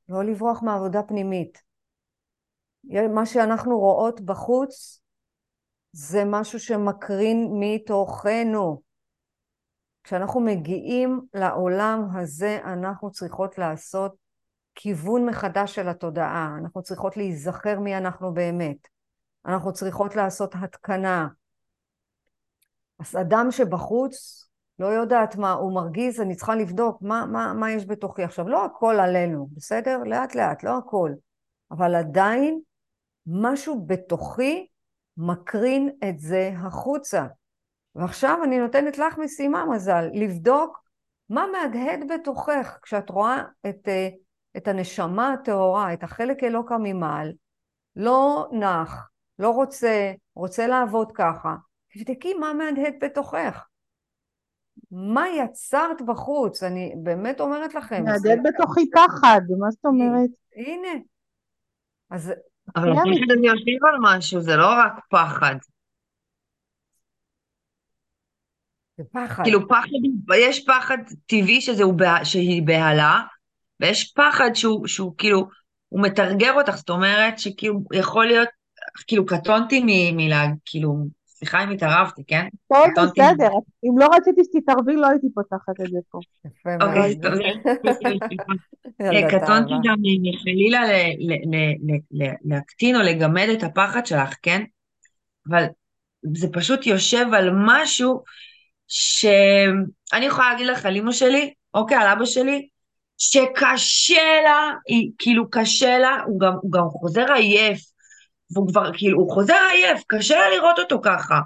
Speaker 1: לא לברוח מעבודה פנימית. מה שאנחנו רואות בחוץ זה משהו שמקרין מתוכנו. כשאנחנו מגיעים לעולם הזה, אנחנו צריכות לעשות כיוון מחדש של התודעה. אנחנו צריכות להיזכר מי אנחנו באמת. אנחנו צריכות לעשות התקנה. אז אדם שבחוץ לא יודעת מה הוא מרגיז, אני צריכה לבדוק מה, מה, מה יש בתוכי. עכשיו, לא הכל עלינו, בסדר? לאט לאט, לא הכל. אבל עדיין משהו בתוכי מקרין את זה החוצה. ועכשיו אני נותנת לך משימה, מזל, לבדוק מה מהדהד בתוכך כשאת רואה את, אה, את הנשמה הטהורה, את החלק אלוקא ממעל, לא נח, לא רוצה, רוצה לעבוד ככה. תבדקי מה מהדהד בתוכך. מה יצרת בחוץ? אני באמת אומרת לכם.
Speaker 3: מהדהד בתוכי פחד, מה זאת אומרת?
Speaker 1: הנה. אז
Speaker 2: אבל הפחד הזה יושב על משהו, זה לא רק פחד.
Speaker 1: זה פחד.
Speaker 2: כאילו פחד, יש פחד טבעי שזה הוא, שהיא בהלה, ויש פחד שהוא, שהוא כאילו, הוא מתרגר אותך, זאת אומרת שכאילו יכול להיות, כאילו קטונתי מלהג, כאילו, סליחה אם התערבתי, כן?
Speaker 3: טוב, בסדר, אם לא רציתי שתתערבי לא הייתי פותחת את זה פה.
Speaker 1: יפה אוקיי,
Speaker 2: מאוד. קטונתי גם חלילה להקטין או לגמד את הפחד שלך, כן? אבל זה פשוט יושב על משהו שאני יכולה להגיד לך על אמא שלי, אוקיי, על אבא שלי, שקשה לה, היא, כאילו קשה לה, הוא גם, הוא גם חוזר עייף, והוא כבר, כאילו, הוא חוזר עייף, קשה לה לראות אותו ככה.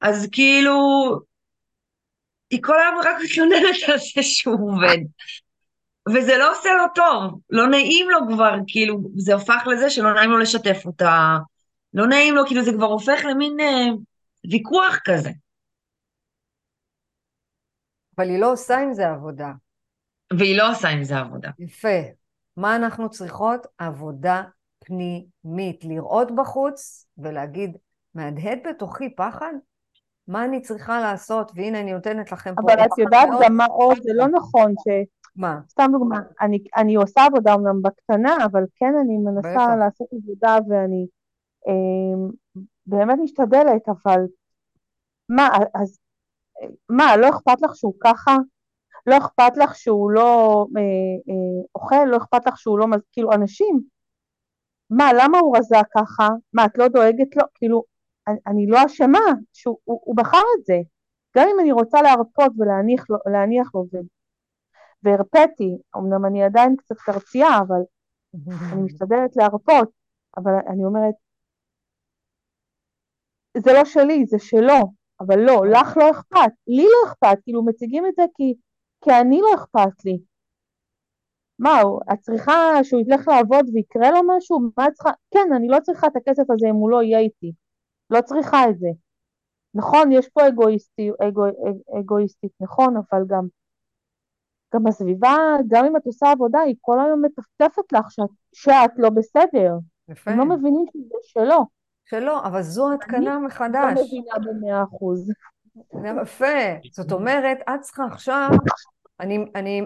Speaker 2: אז כאילו, היא כל היום רק מתלוננת על זה שהוא עובד. וזה לא עושה לו טוב, לא נעים לו כבר, כאילו, זה הופך לזה שלא נעים לו לשתף אותה, לא נעים לו, כאילו זה כבר הופך למין אה, ויכוח כזה.
Speaker 1: אבל היא לא עושה עם זה עבודה.
Speaker 2: והיא לא עושה עם זה עבודה.
Speaker 1: יפה. מה אנחנו צריכות? עבודה פנימית. לראות בחוץ ולהגיד, מהדהד בתוכי פחד? מה אני צריכה לעשות? והנה אני נותנת לכם פה...
Speaker 3: אבל את יודעת גם מה עוד, זה לא נכון ש...
Speaker 1: מה?
Speaker 3: סתם דוגמה, אני, אני עושה עבודה אומנם בקטנה, אבל כן אני מנסה
Speaker 1: בטח.
Speaker 3: לעשות עבודה ואני אה, באמת משתדלת, אבל מה, אז מה, לא אכפת לך שהוא ככה? לא אכפת לך שהוא לא אה, אה, אוכל? לא אכפת לך שהוא לא, כאילו אנשים, מה, למה הוא רזה ככה? מה, את לא דואגת לו? כאילו, אני, אני לא אשמה שהוא הוא, הוא בחר את זה. גם אם אני רוצה להרפות ולהניח לו, להניח לו ו, והרפאתי, אמנם אני עדיין קצת קרצייה, אבל אני משתדלת להרפות, אבל אני אומרת, זה לא שלי, זה שלו, אבל לא, לך לא אכפת, לי לא אכפת, כאילו מציגים את זה כי, כי אני לא אכפת לי. מה, הוא- את צריכה שהוא ילך לעבוד ויקרה לו משהו? מה את צריכה? כן, אני לא צריכה את הכסף הזה אם הוא לא יהיה איתי. לא צריכה את זה. נכון, יש פה אגואיסטי, אגו, אג, אגואיסטית, נכון, אבל גם, גם הסביבה, גם אם את עושה עבודה, היא כל היום מטפטפת לך שאת, שאת לא בסדר.
Speaker 1: יפה.
Speaker 3: הם לא מבינים שזה שלו.
Speaker 1: שלא, אבל זו התקנה
Speaker 3: לא
Speaker 1: מחדש.
Speaker 3: מבינה במאה אחוז.
Speaker 1: יפה. זאת אומרת, את צריכה עכשיו, אני, אני,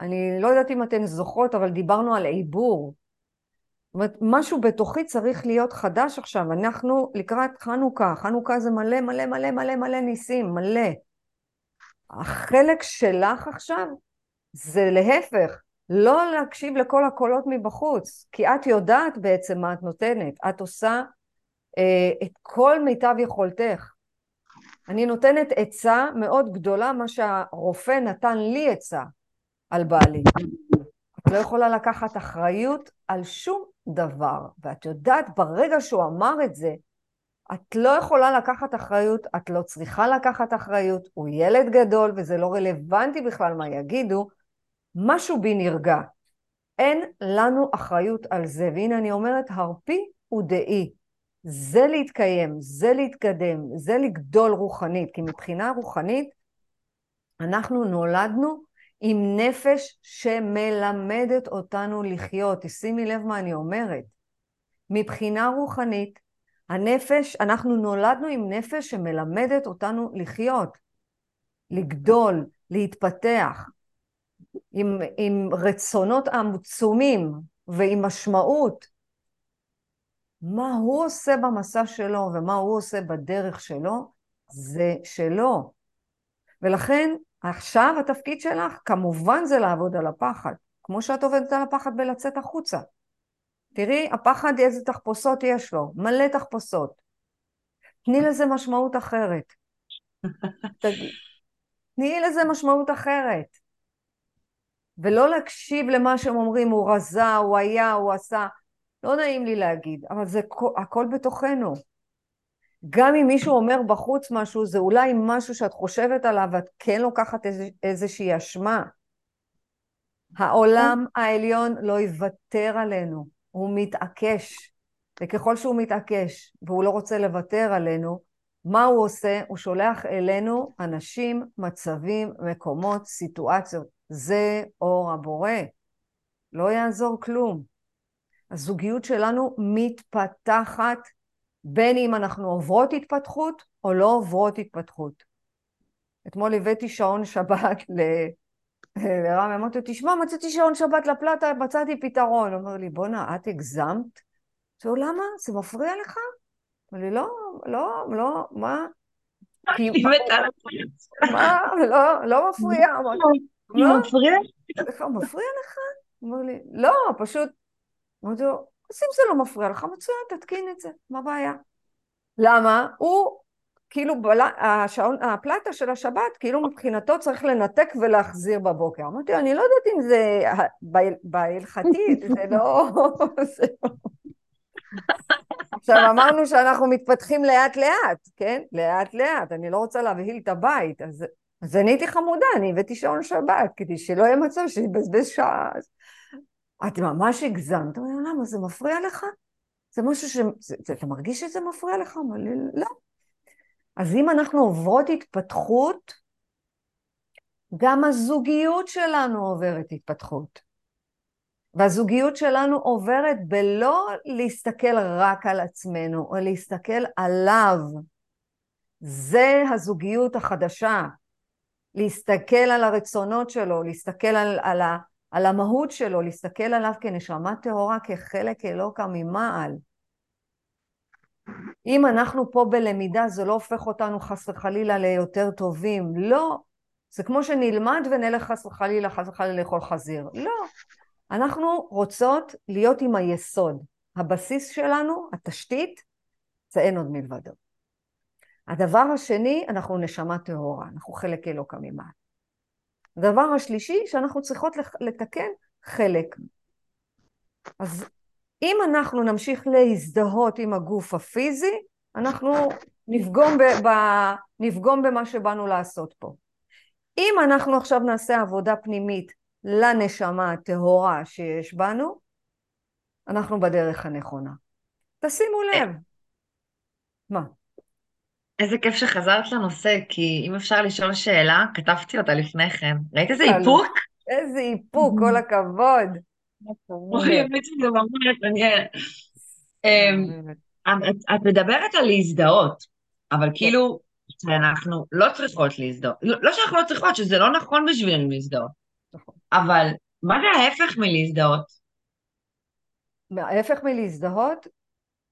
Speaker 1: אני לא יודעת אם אתן זוכרות, אבל דיברנו על עיבור. זאת אומרת, משהו בתוכי צריך להיות חדש עכשיו. אנחנו לקראת חנוכה, חנוכה זה מלא מלא מלא מלא מלא ניסים, מלא. החלק שלך עכשיו זה להפך, לא להקשיב לכל הקולות מבחוץ, כי את יודעת בעצם מה את נותנת. את עושה אה, את כל מיטב יכולתך. אני נותנת עצה מאוד גדולה, מה שהרופא נתן לי עצה על בעלי. את לא יכולה לקחת אחריות על שום דבר, ואת יודעת, ברגע שהוא אמר את זה, את לא יכולה לקחת אחריות, את לא צריכה לקחת אחריות, הוא ילד גדול וזה לא רלוונטי בכלל מה יגידו, משהו בי נרגע. אין לנו אחריות על זה, והנה אני אומרת, הרפי ודעי. זה להתקיים, זה להתקדם, זה לגדול רוחנית, כי מבחינה רוחנית אנחנו נולדנו עם נפש שמלמדת אותנו לחיות. תשימי לב מה אני אומרת. מבחינה רוחנית, הנפש, אנחנו נולדנו עם נפש שמלמדת אותנו לחיות, לגדול, להתפתח, עם, עם רצונות עצומים ועם משמעות. מה הוא עושה במסע שלו ומה הוא עושה בדרך שלו, זה שלו. ולכן עכשיו התפקיד שלך כמובן זה לעבוד על הפחד, כמו שאת עובדת על הפחד בלצאת החוצה. תראי, הפחד איזה תחפושות יש לו, מלא תחפושות. תני לזה משמעות אחרת. תני לזה משמעות אחרת. ולא להקשיב למה שהם אומרים, הוא רזה, הוא היה, הוא עשה. לא נעים לי להגיד, אבל זה הכל בתוכנו. גם אם מישהו אומר בחוץ משהו, זה אולי משהו שאת חושבת עליו ואת כן לוקחת איז, איזושהי אשמה. העולם העליון לא יוותר עלינו, הוא מתעקש. וככל שהוא מתעקש והוא לא רוצה לוותר עלינו, מה הוא עושה? הוא שולח אלינו אנשים, מצבים, מקומות, סיטואציות. זה אור הבורא. לא יעזור כלום. הזוגיות שלנו מתפתחת בין אם אנחנו עוברות התפתחות או לא עוברות התפתחות. אתמול הבאתי שעון שבת לרם, אמרתי לו, תשמע, מצאתי שעון שבת לפלטה, מצאתי פתרון. הוא אומר לי, בואנה, את הגזמת? אמרתי לו, למה? זה מפריע לך? אמר לי, לא, לא, לא, מה?
Speaker 2: על
Speaker 1: מה? לא, לא מפריע. אמרתי,
Speaker 2: היא
Speaker 1: לא? מפריע לך? אומר לי, לא, פשוט... אמרתי לו, אז אם זה לא מפריע לך, מצוין, תתקין את זה, מה הבעיה? למה? הוא, כאילו, בל... השעון, הפלטה של השבת, כאילו מבחינתו צריך לנתק ולהחזיר בבוקר. אמרתי אני לא יודעת אם זה ב- בהלכתי, זה לא... זה לא... עכשיו אמרנו שאנחנו מתפתחים לאט לאט, כן? לאט לאט, אני לא רוצה להבהיל את הבית, אז, אז אני הייתי חמודה, אני הבאתי שעון שבת, כדי שלא יהיה מצב שיבזבז שעה. את ממש הגזמת, אמרתי, למה, זה מפריע לך? זה משהו ש... זה, אתה מרגיש שזה מפריע לך? אמר לי, לא. אז אם אנחנו עוברות התפתחות, גם הזוגיות שלנו עוברת התפתחות. והזוגיות שלנו עוברת בלא להסתכל רק על עצמנו, או להסתכל עליו. זה הזוגיות החדשה. להסתכל על הרצונות שלו, להסתכל על, על, ה, על המהות שלו, להסתכל עליו כנשמה טהורה, כחלק אלוקה ממעל. אם אנחנו פה בלמידה, זה לא הופך אותנו חס וחלילה ליותר טובים. לא. זה כמו שנלמד ונלך חס וחלילה, חס וחלילה לאכול חזיר. לא. אנחנו רוצות להיות עם היסוד. הבסיס שלנו, התשתית, זה אין עוד מלבדו. הדבר השני, אנחנו נשמה טהורה, אנחנו חלק אלוקא ממעל. הדבר השלישי, שאנחנו צריכות לתקן חלק. אז אם אנחנו נמשיך להזדהות עם הגוף הפיזי, אנחנו נפגום, ב, ב, נפגום במה שבאנו לעשות פה. אם אנחנו עכשיו נעשה עבודה פנימית לנשמה הטהורה שיש בנו, אנחנו בדרך הנכונה. תשימו לב. מה?
Speaker 2: איזה כיף שחזרת לנושא, כי אם אפשר לשאול שאלה, כתבתי אותה לפני כן. ראית איזה איפוק?
Speaker 1: איזה איפוק, כל הכבוד.
Speaker 2: אוי, האמת שזה ממש מעניין. אמ, את מדברת על להזדהות, אבל כן. כאילו, שאנחנו לא צריכות להזדהות. לא, לא שאנחנו לא צריכות, שזה לא נכון בשבילנו להזדהות. נכון. אבל מה זה ההפך מלהזדהות?
Speaker 1: ההפך מלהזדהות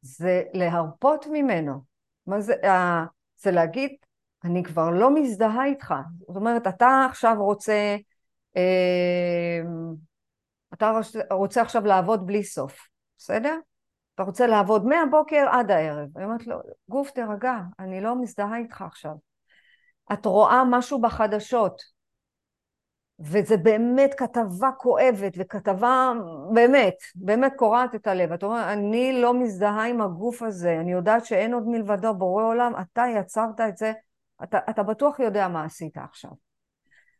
Speaker 1: זה להרפות ממנו. מה זה, זה להגיד, אני כבר לא מזדהה איתך. זאת אומרת, אתה עכשיו רוצה, אה, אתה רוצה עכשיו לעבוד בלי סוף, בסדר? אתה רוצה לעבוד מהבוקר עד הערב. אני אומרת לו, גוף תירגע, אני לא מזדהה איתך עכשיו. את רואה משהו בחדשות, וזה באמת כתבה כואבת, וכתבה באמת, באמת קורעת את הלב. את אומרת, אני לא מזדהה עם הגוף הזה, אני יודעת שאין עוד מלבדו בורא עולם, אתה יצרת את זה, אתה, אתה בטוח יודע מה עשית עכשיו.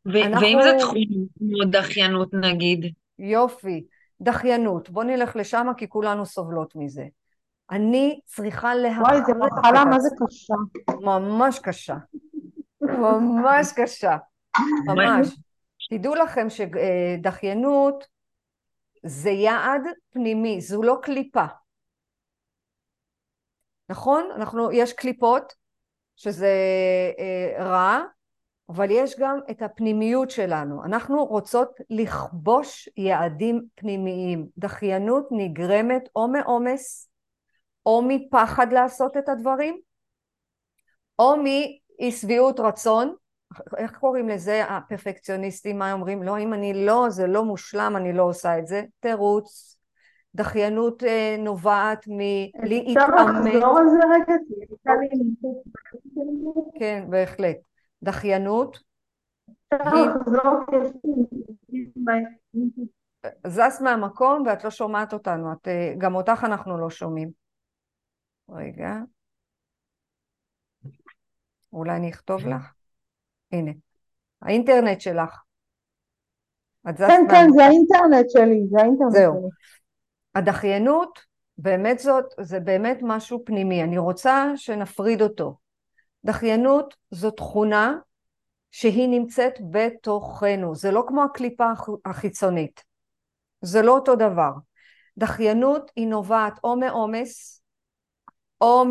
Speaker 2: ו- אנחנו... ואם זה תחום כמו דחיינות נגיד?
Speaker 1: יופי, דחיינות, בוא נלך לשם כי כולנו סובלות מזה. אני צריכה להכריח...
Speaker 3: וואי, זו מחלה, מה זה קשה?
Speaker 1: ממש קשה. ממש קשה. ממש. תדעו לכם שדחיינות זה יעד פנימי, זו לא קליפה. נכון? אנחנו, יש קליפות, שזה אה, רע, אבל יש גם את הפנימיות שלנו. אנחנו רוצות לכבוש יעדים פנימיים. דחיינות נגרמת או מעומס, או מפחד לעשות את הדברים, או מאי שביעות רצון, איך קוראים לזה הפרפקציוניסטים, מה אומרים? לא, אם אני לא, זה לא מושלם, אני לא עושה את זה. תירוץ, דחיינות אה, נובעת מלהתאמן.
Speaker 3: אפשר לחזור על זה רגע?
Speaker 1: כן, בהחלט. דחיינות. זז מהמקום ואת לא שומעת אותנו, את, אה, גם אותך אנחנו לא שומעים. רגע. אולי אני אכתוב לך? הנה, האינטרנט שלך.
Speaker 3: כן, כן, זה האינטרנט שלי, זה האינטרנט זהו. שלי.
Speaker 1: הדחיינות, באמת זאת, זה באמת משהו פנימי. אני רוצה שנפריד אותו. דחיינות זו תכונה שהיא נמצאת בתוכנו. זה לא כמו הקליפה החיצונית. זה לא אותו דבר. דחיינות היא נובעת או מעומס, או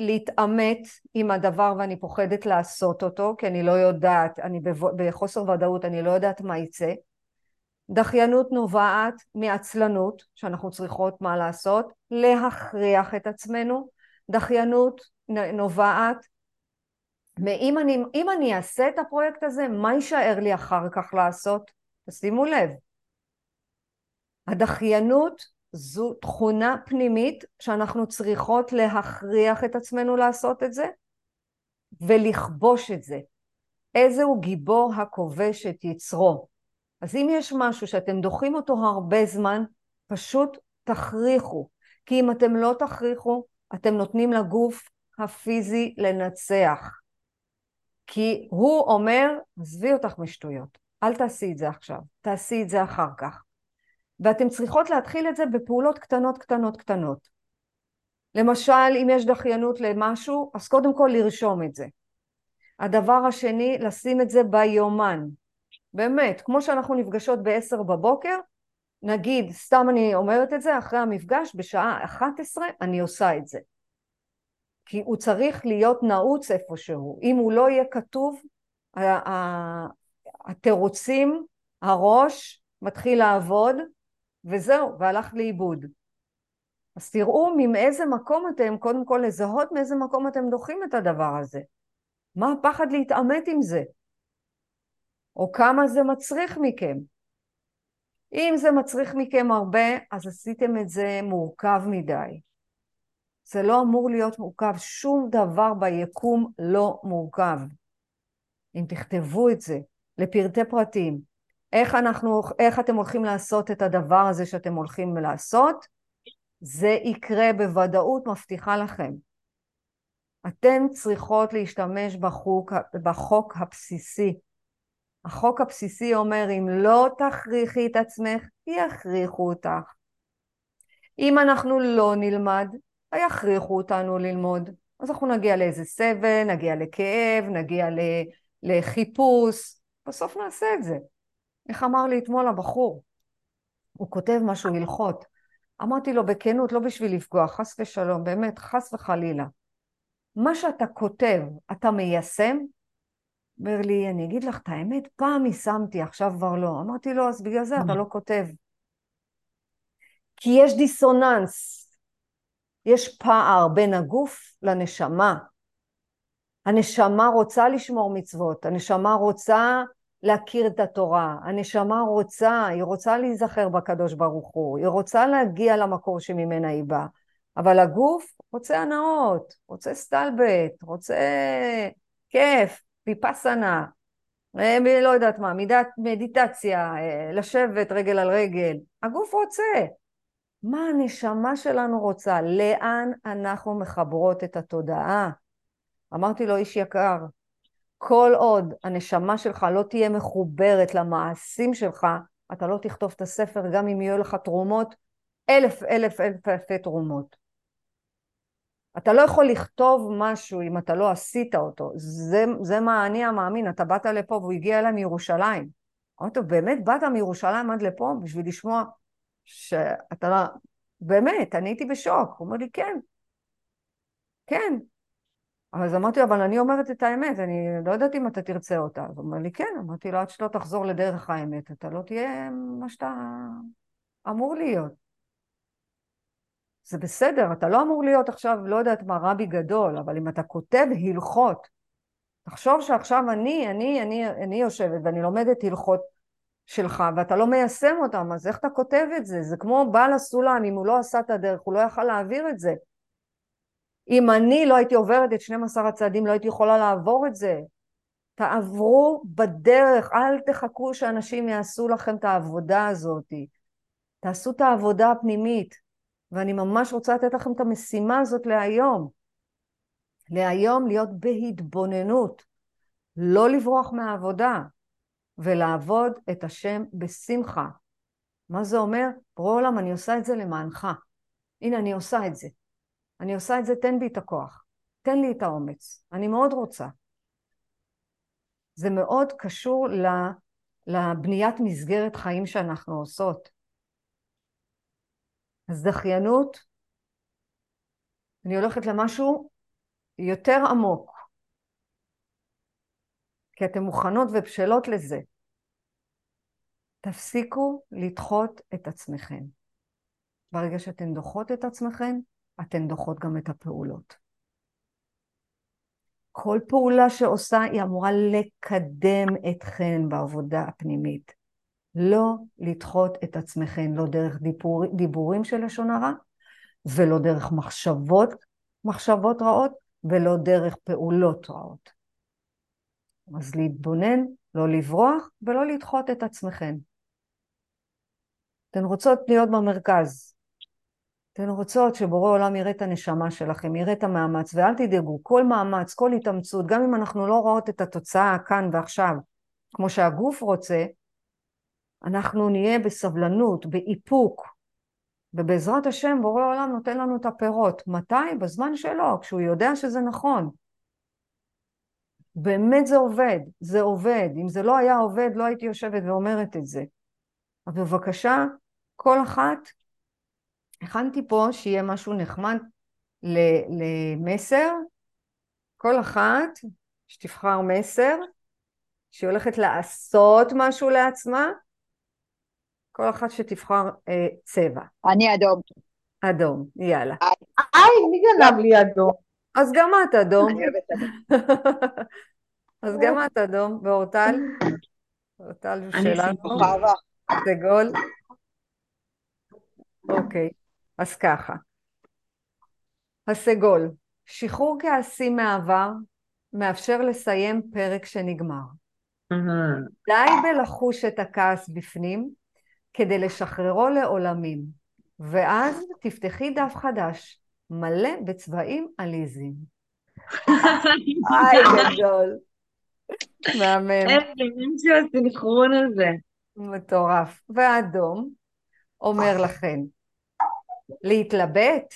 Speaker 1: להתעמת עם הדבר ואני פוחדת לעשות אותו, כי אני לא יודעת, אני בחוסר ודאות, אני לא יודעת מה יצא. דחיינות נובעת מעצלנות, שאנחנו צריכות מה לעשות, להכריח את עצמנו. דחיינות נובעת מאם אני, אם אני אעשה את הפרויקט הזה, מה יישאר לי אחר כך לעשות? תשימו לב. הדחיינות זו תכונה פנימית שאנחנו צריכות להכריח את עצמנו לעשות את זה ולכבוש את זה. איזה הוא גיבור הכובש את יצרו. אז אם יש משהו שאתם דוחים אותו הרבה זמן, פשוט תכריחו. כי אם אתם לא תכריחו, אתם נותנים לגוף הפיזי לנצח. כי הוא אומר, עזבי אותך משטויות, אל תעשי את זה עכשיו, תעשי את זה אחר כך. ואתן צריכות להתחיל את זה בפעולות קטנות קטנות קטנות. למשל, אם יש דחיינות למשהו, אז קודם כל לרשום את זה. הדבר השני, לשים את זה ביומן. באמת, כמו שאנחנו נפגשות ב-10 בבוקר, נגיד, סתם אני אומרת את זה, אחרי המפגש בשעה 11 אני עושה את זה. כי הוא צריך להיות נעוץ איפשהו. אם הוא לא יהיה כתוב, התירוצים, הראש מתחיל לעבוד, וזהו, והלך לאיבוד. אז תראו מאיזה מקום אתם, קודם כל לזהות מאיזה מקום אתם דוחים את הדבר הזה. מה הפחד להתעמת עם זה? או כמה זה מצריך מכם. אם זה מצריך מכם הרבה, אז עשיתם את זה מורכב מדי. זה לא אמור להיות מורכב, שום דבר ביקום לא מורכב. אם תכתבו את זה לפרטי פרטים, איך, אנחנו, איך אתם הולכים לעשות את הדבר הזה שאתם הולכים לעשות, זה יקרה בוודאות, מבטיחה לכם. אתן צריכות להשתמש בחוק, בחוק הבסיסי. החוק הבסיסי אומר, אם לא תכריחי את עצמך, יכריחו אותך. אם אנחנו לא נלמד, יכריחו אותנו ללמוד. אז אנחנו נגיע לאיזה סבל, נגיע לכאב, נגיע לחיפוש, בסוף נעשה את זה. איך אמר לי אתמול הבחור? הוא כותב משהו הלכות. אמרתי לו בכנות, לא בשביל לפגוע, חס ושלום, באמת, חס וחלילה. מה שאתה כותב, אתה מיישם? אומר לי, אני אגיד לך את האמת, פעם יישמתי, עכשיו כבר לא. אמרתי לו, אז בגלל זה אתה לא כותב. כי יש דיסוננס, יש פער בין הגוף לנשמה. הנשמה רוצה לשמור מצוות, הנשמה רוצה להכיר את התורה, הנשמה רוצה, היא רוצה להיזכר בקדוש ברוך הוא, היא רוצה להגיע למקור שממנה היא באה, אבל הגוף רוצה הנאות, רוצה סטלבט, רוצה כיף, ויפסנה, אה, לא יודעת מה, מידת מדיטציה, אה, לשבת רגל על רגל, הגוף רוצה. מה הנשמה שלנו רוצה? לאן אנחנו מחברות את התודעה? אמרתי לו, איש יקר, כל עוד הנשמה שלך לא תהיה מחוברת למעשים שלך, אתה לא תכתוב את הספר גם אם יהיו לך תרומות, אלף אלף אלף אלפי תרומות. אתה לא יכול לכתוב משהו אם אתה לא עשית אותו. זה, זה מה אני המאמין, אתה באת לפה והוא הגיע אליי מירושלים. אמרתי לו, באמת באת מירושלים עד לפה בשביל לשמוע שאתה לא... באמת, אני הייתי בשוק. הוא אומר לי, כן. כן, אז אמרתי לו, אבל אני אומרת את האמת, אני לא יודעת אם אתה תרצה אותה. אז הוא אומר לי, כן. אמרתי לו, עד שלא תחזור לדרך האמת, אתה לא תהיה מה שאתה אמור להיות. זה בסדר, אתה לא אמור להיות עכשיו, לא יודעת מה, רבי גדול, אבל אם אתה כותב הלכות, תחשוב שעכשיו אני, אני, אני, אני יושבת ואני לומדת הלכות שלך, ואתה לא מיישם אותם, אז איך אתה כותב את זה? זה כמו בעל הסולם, אם הוא לא עשה את הדרך, הוא לא יכל להעביר את זה. אם אני לא הייתי עוברת את 12 הצעדים, לא הייתי יכולה לעבור את זה. תעברו בדרך, אל תחכו שאנשים יעשו לכם את העבודה הזאת. תעשו את העבודה הפנימית. ואני ממש רוצה לתת לכם את המשימה הזאת להיום. להיום להיות בהתבוננות, לא לברוח מהעבודה, ולעבוד את השם בשמחה. מה זה אומר? בורא עולם, אני עושה את זה למענך. הנה, אני עושה את זה. אני עושה את זה, תן בי את הכוח, תן לי את האומץ, אני מאוד רוצה. זה מאוד קשור לבניית מסגרת חיים שאנחנו עושות. אז דחיינות, אני הולכת למשהו יותר עמוק, כי אתן מוכנות ובשלות לזה. תפסיקו לדחות את עצמכן. ברגע שאתן דוחות את עצמכן, אתן דוחות גם את הפעולות. כל פעולה שעושה היא אמורה לקדם אתכן בעבודה הפנימית. לא לדחות את עצמכן, לא דרך דיבור, דיבורים של לשון הרע, ולא דרך מחשבות, מחשבות רעות, ולא דרך פעולות רעות. אז להתבונן, לא לברוח ולא לדחות את עצמכן. אתן רוצות להיות במרכז, אתן רוצות שבורא עולם יראה את הנשמה שלכם, יראה את המאמץ, ואל תדאגו, כל מאמץ, כל התאמצות, גם אם אנחנו לא רואות את התוצאה כאן ועכשיו, כמו שהגוף רוצה, אנחנו נהיה בסבלנות, באיפוק, ובעזרת השם בורא עולם נותן לנו את הפירות. מתי? בזמן שלו, כשהוא יודע שזה נכון. באמת זה עובד, זה עובד. אם זה לא היה עובד, לא הייתי יושבת ואומרת את זה. אז בבקשה, כל אחת, הכנתי פה שיהיה משהו נחמד ל- למסר, כל אחת שתבחר מסר, שהיא הולכת לעשות משהו לעצמה, כל אחת שתבחר אה, צבע.
Speaker 4: אני אדום.
Speaker 1: אדום, יאללה.
Speaker 3: היי, מי גנב לי אדום?
Speaker 1: אז גם את אדום. אז גם את אדום, ואורטל? אורטל
Speaker 2: אני
Speaker 1: שלנו,
Speaker 4: חווה.
Speaker 1: סגול. אוקיי, אז ככה. הסגול, שחרור כעסים מהעבר מאפשר לסיים פרק שנגמר.
Speaker 2: מהמם.
Speaker 1: די בלחוש את הכעס בפנים כדי לשחררו לעולמים, ואז תפתחי דף חדש, מלא בצבעים עליזים. היי גדול. מהמם,
Speaker 2: איזה משהו הסנכרון הזה.
Speaker 1: מטורף. והאדום אומר לכן, להתלבט,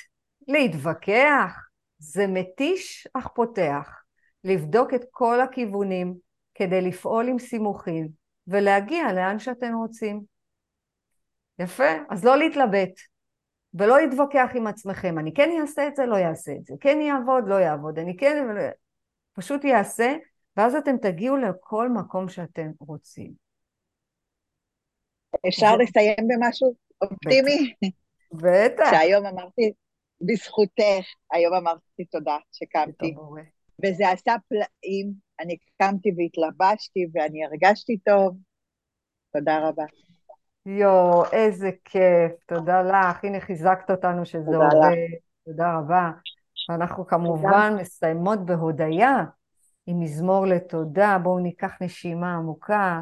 Speaker 1: להתווכח, זה מתיש אך פותח. לבדוק את כל הכיוונים כדי לפעול עם סימוכין ולהגיע לאן שאתם רוצים. יפה, אז לא להתלבט ולא להתווכח עם עצמכם, אני כן אעשה את זה, לא אעשה את זה, כן יעבוד, לא יעבוד, אני כן, פשוט יעשה, ואז אתם תגיעו לכל מקום שאתם רוצים.
Speaker 4: אפשר
Speaker 1: זה-
Speaker 4: לסיים במשהו אופטימי?
Speaker 1: בטח.
Speaker 4: שהיום אמרתי, בזכותך, היום אמרתי תודה שקמתי. וזה עשה פלאים, אני קמתי והתלבשתי ואני הרגשתי טוב. תודה רבה.
Speaker 1: יואו, איזה כיף, תודה לך, הנה חיזקת אותנו שזה
Speaker 4: תודה
Speaker 1: עובד,
Speaker 4: לך.
Speaker 1: תודה רבה. ואנחנו כמובן מסיימות בהודיה עם מזמור לתודה, בואו ניקח נשימה עמוקה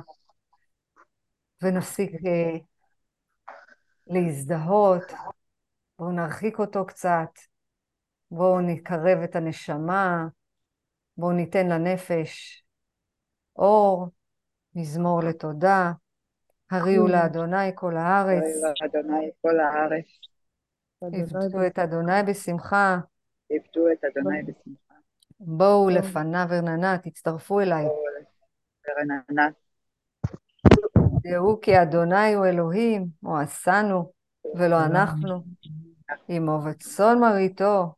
Speaker 1: ונפסיק אה, להזדהות, בואו נרחיק אותו קצת, בואו נקרב את הנשמה, בואו ניתן לנפש אור, מזמור לתודה, הריעו לאדוני כל הארץ.
Speaker 4: אוי אדוני כל הארץ,
Speaker 1: עבדו את אדוני בשמחה,
Speaker 4: עבדו את אדוני בשמחה.
Speaker 1: בואו לפניו ארננה, תצטרפו אליי.
Speaker 4: ורננה,
Speaker 1: דעו כי אדוני הוא אלוהים, הוא עשנו, ולא אנחנו. עמו וצאן מרעיתו.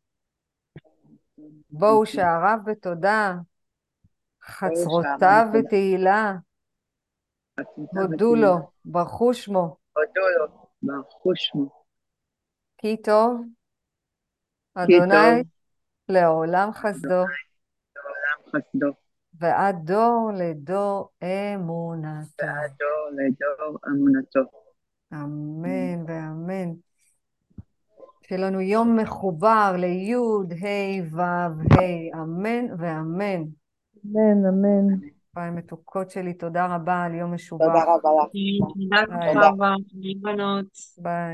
Speaker 1: בואו שעריו בתודה, חצרותיו בתהילה, הודו לו, ברכו שמו,
Speaker 4: הודו לו, ברכו שמו.
Speaker 1: כי טוב, אדוני. לעולם חסדו,
Speaker 4: לעולם חסדו,
Speaker 1: ועד דור לדור אמונתו.
Speaker 4: ועד דור לדור אמונתו.
Speaker 1: אמן ואמן. שיהיה לנו יום מחובר לי' ה' ו' ה', אמן ואמן.
Speaker 3: אמן, אמן.
Speaker 1: ביי מתוקות שלי, תודה רבה על יום משובח.
Speaker 4: תודה רבה לך.
Speaker 2: תודה
Speaker 1: ביי.
Speaker 2: רבה, בנות.
Speaker 1: ביי.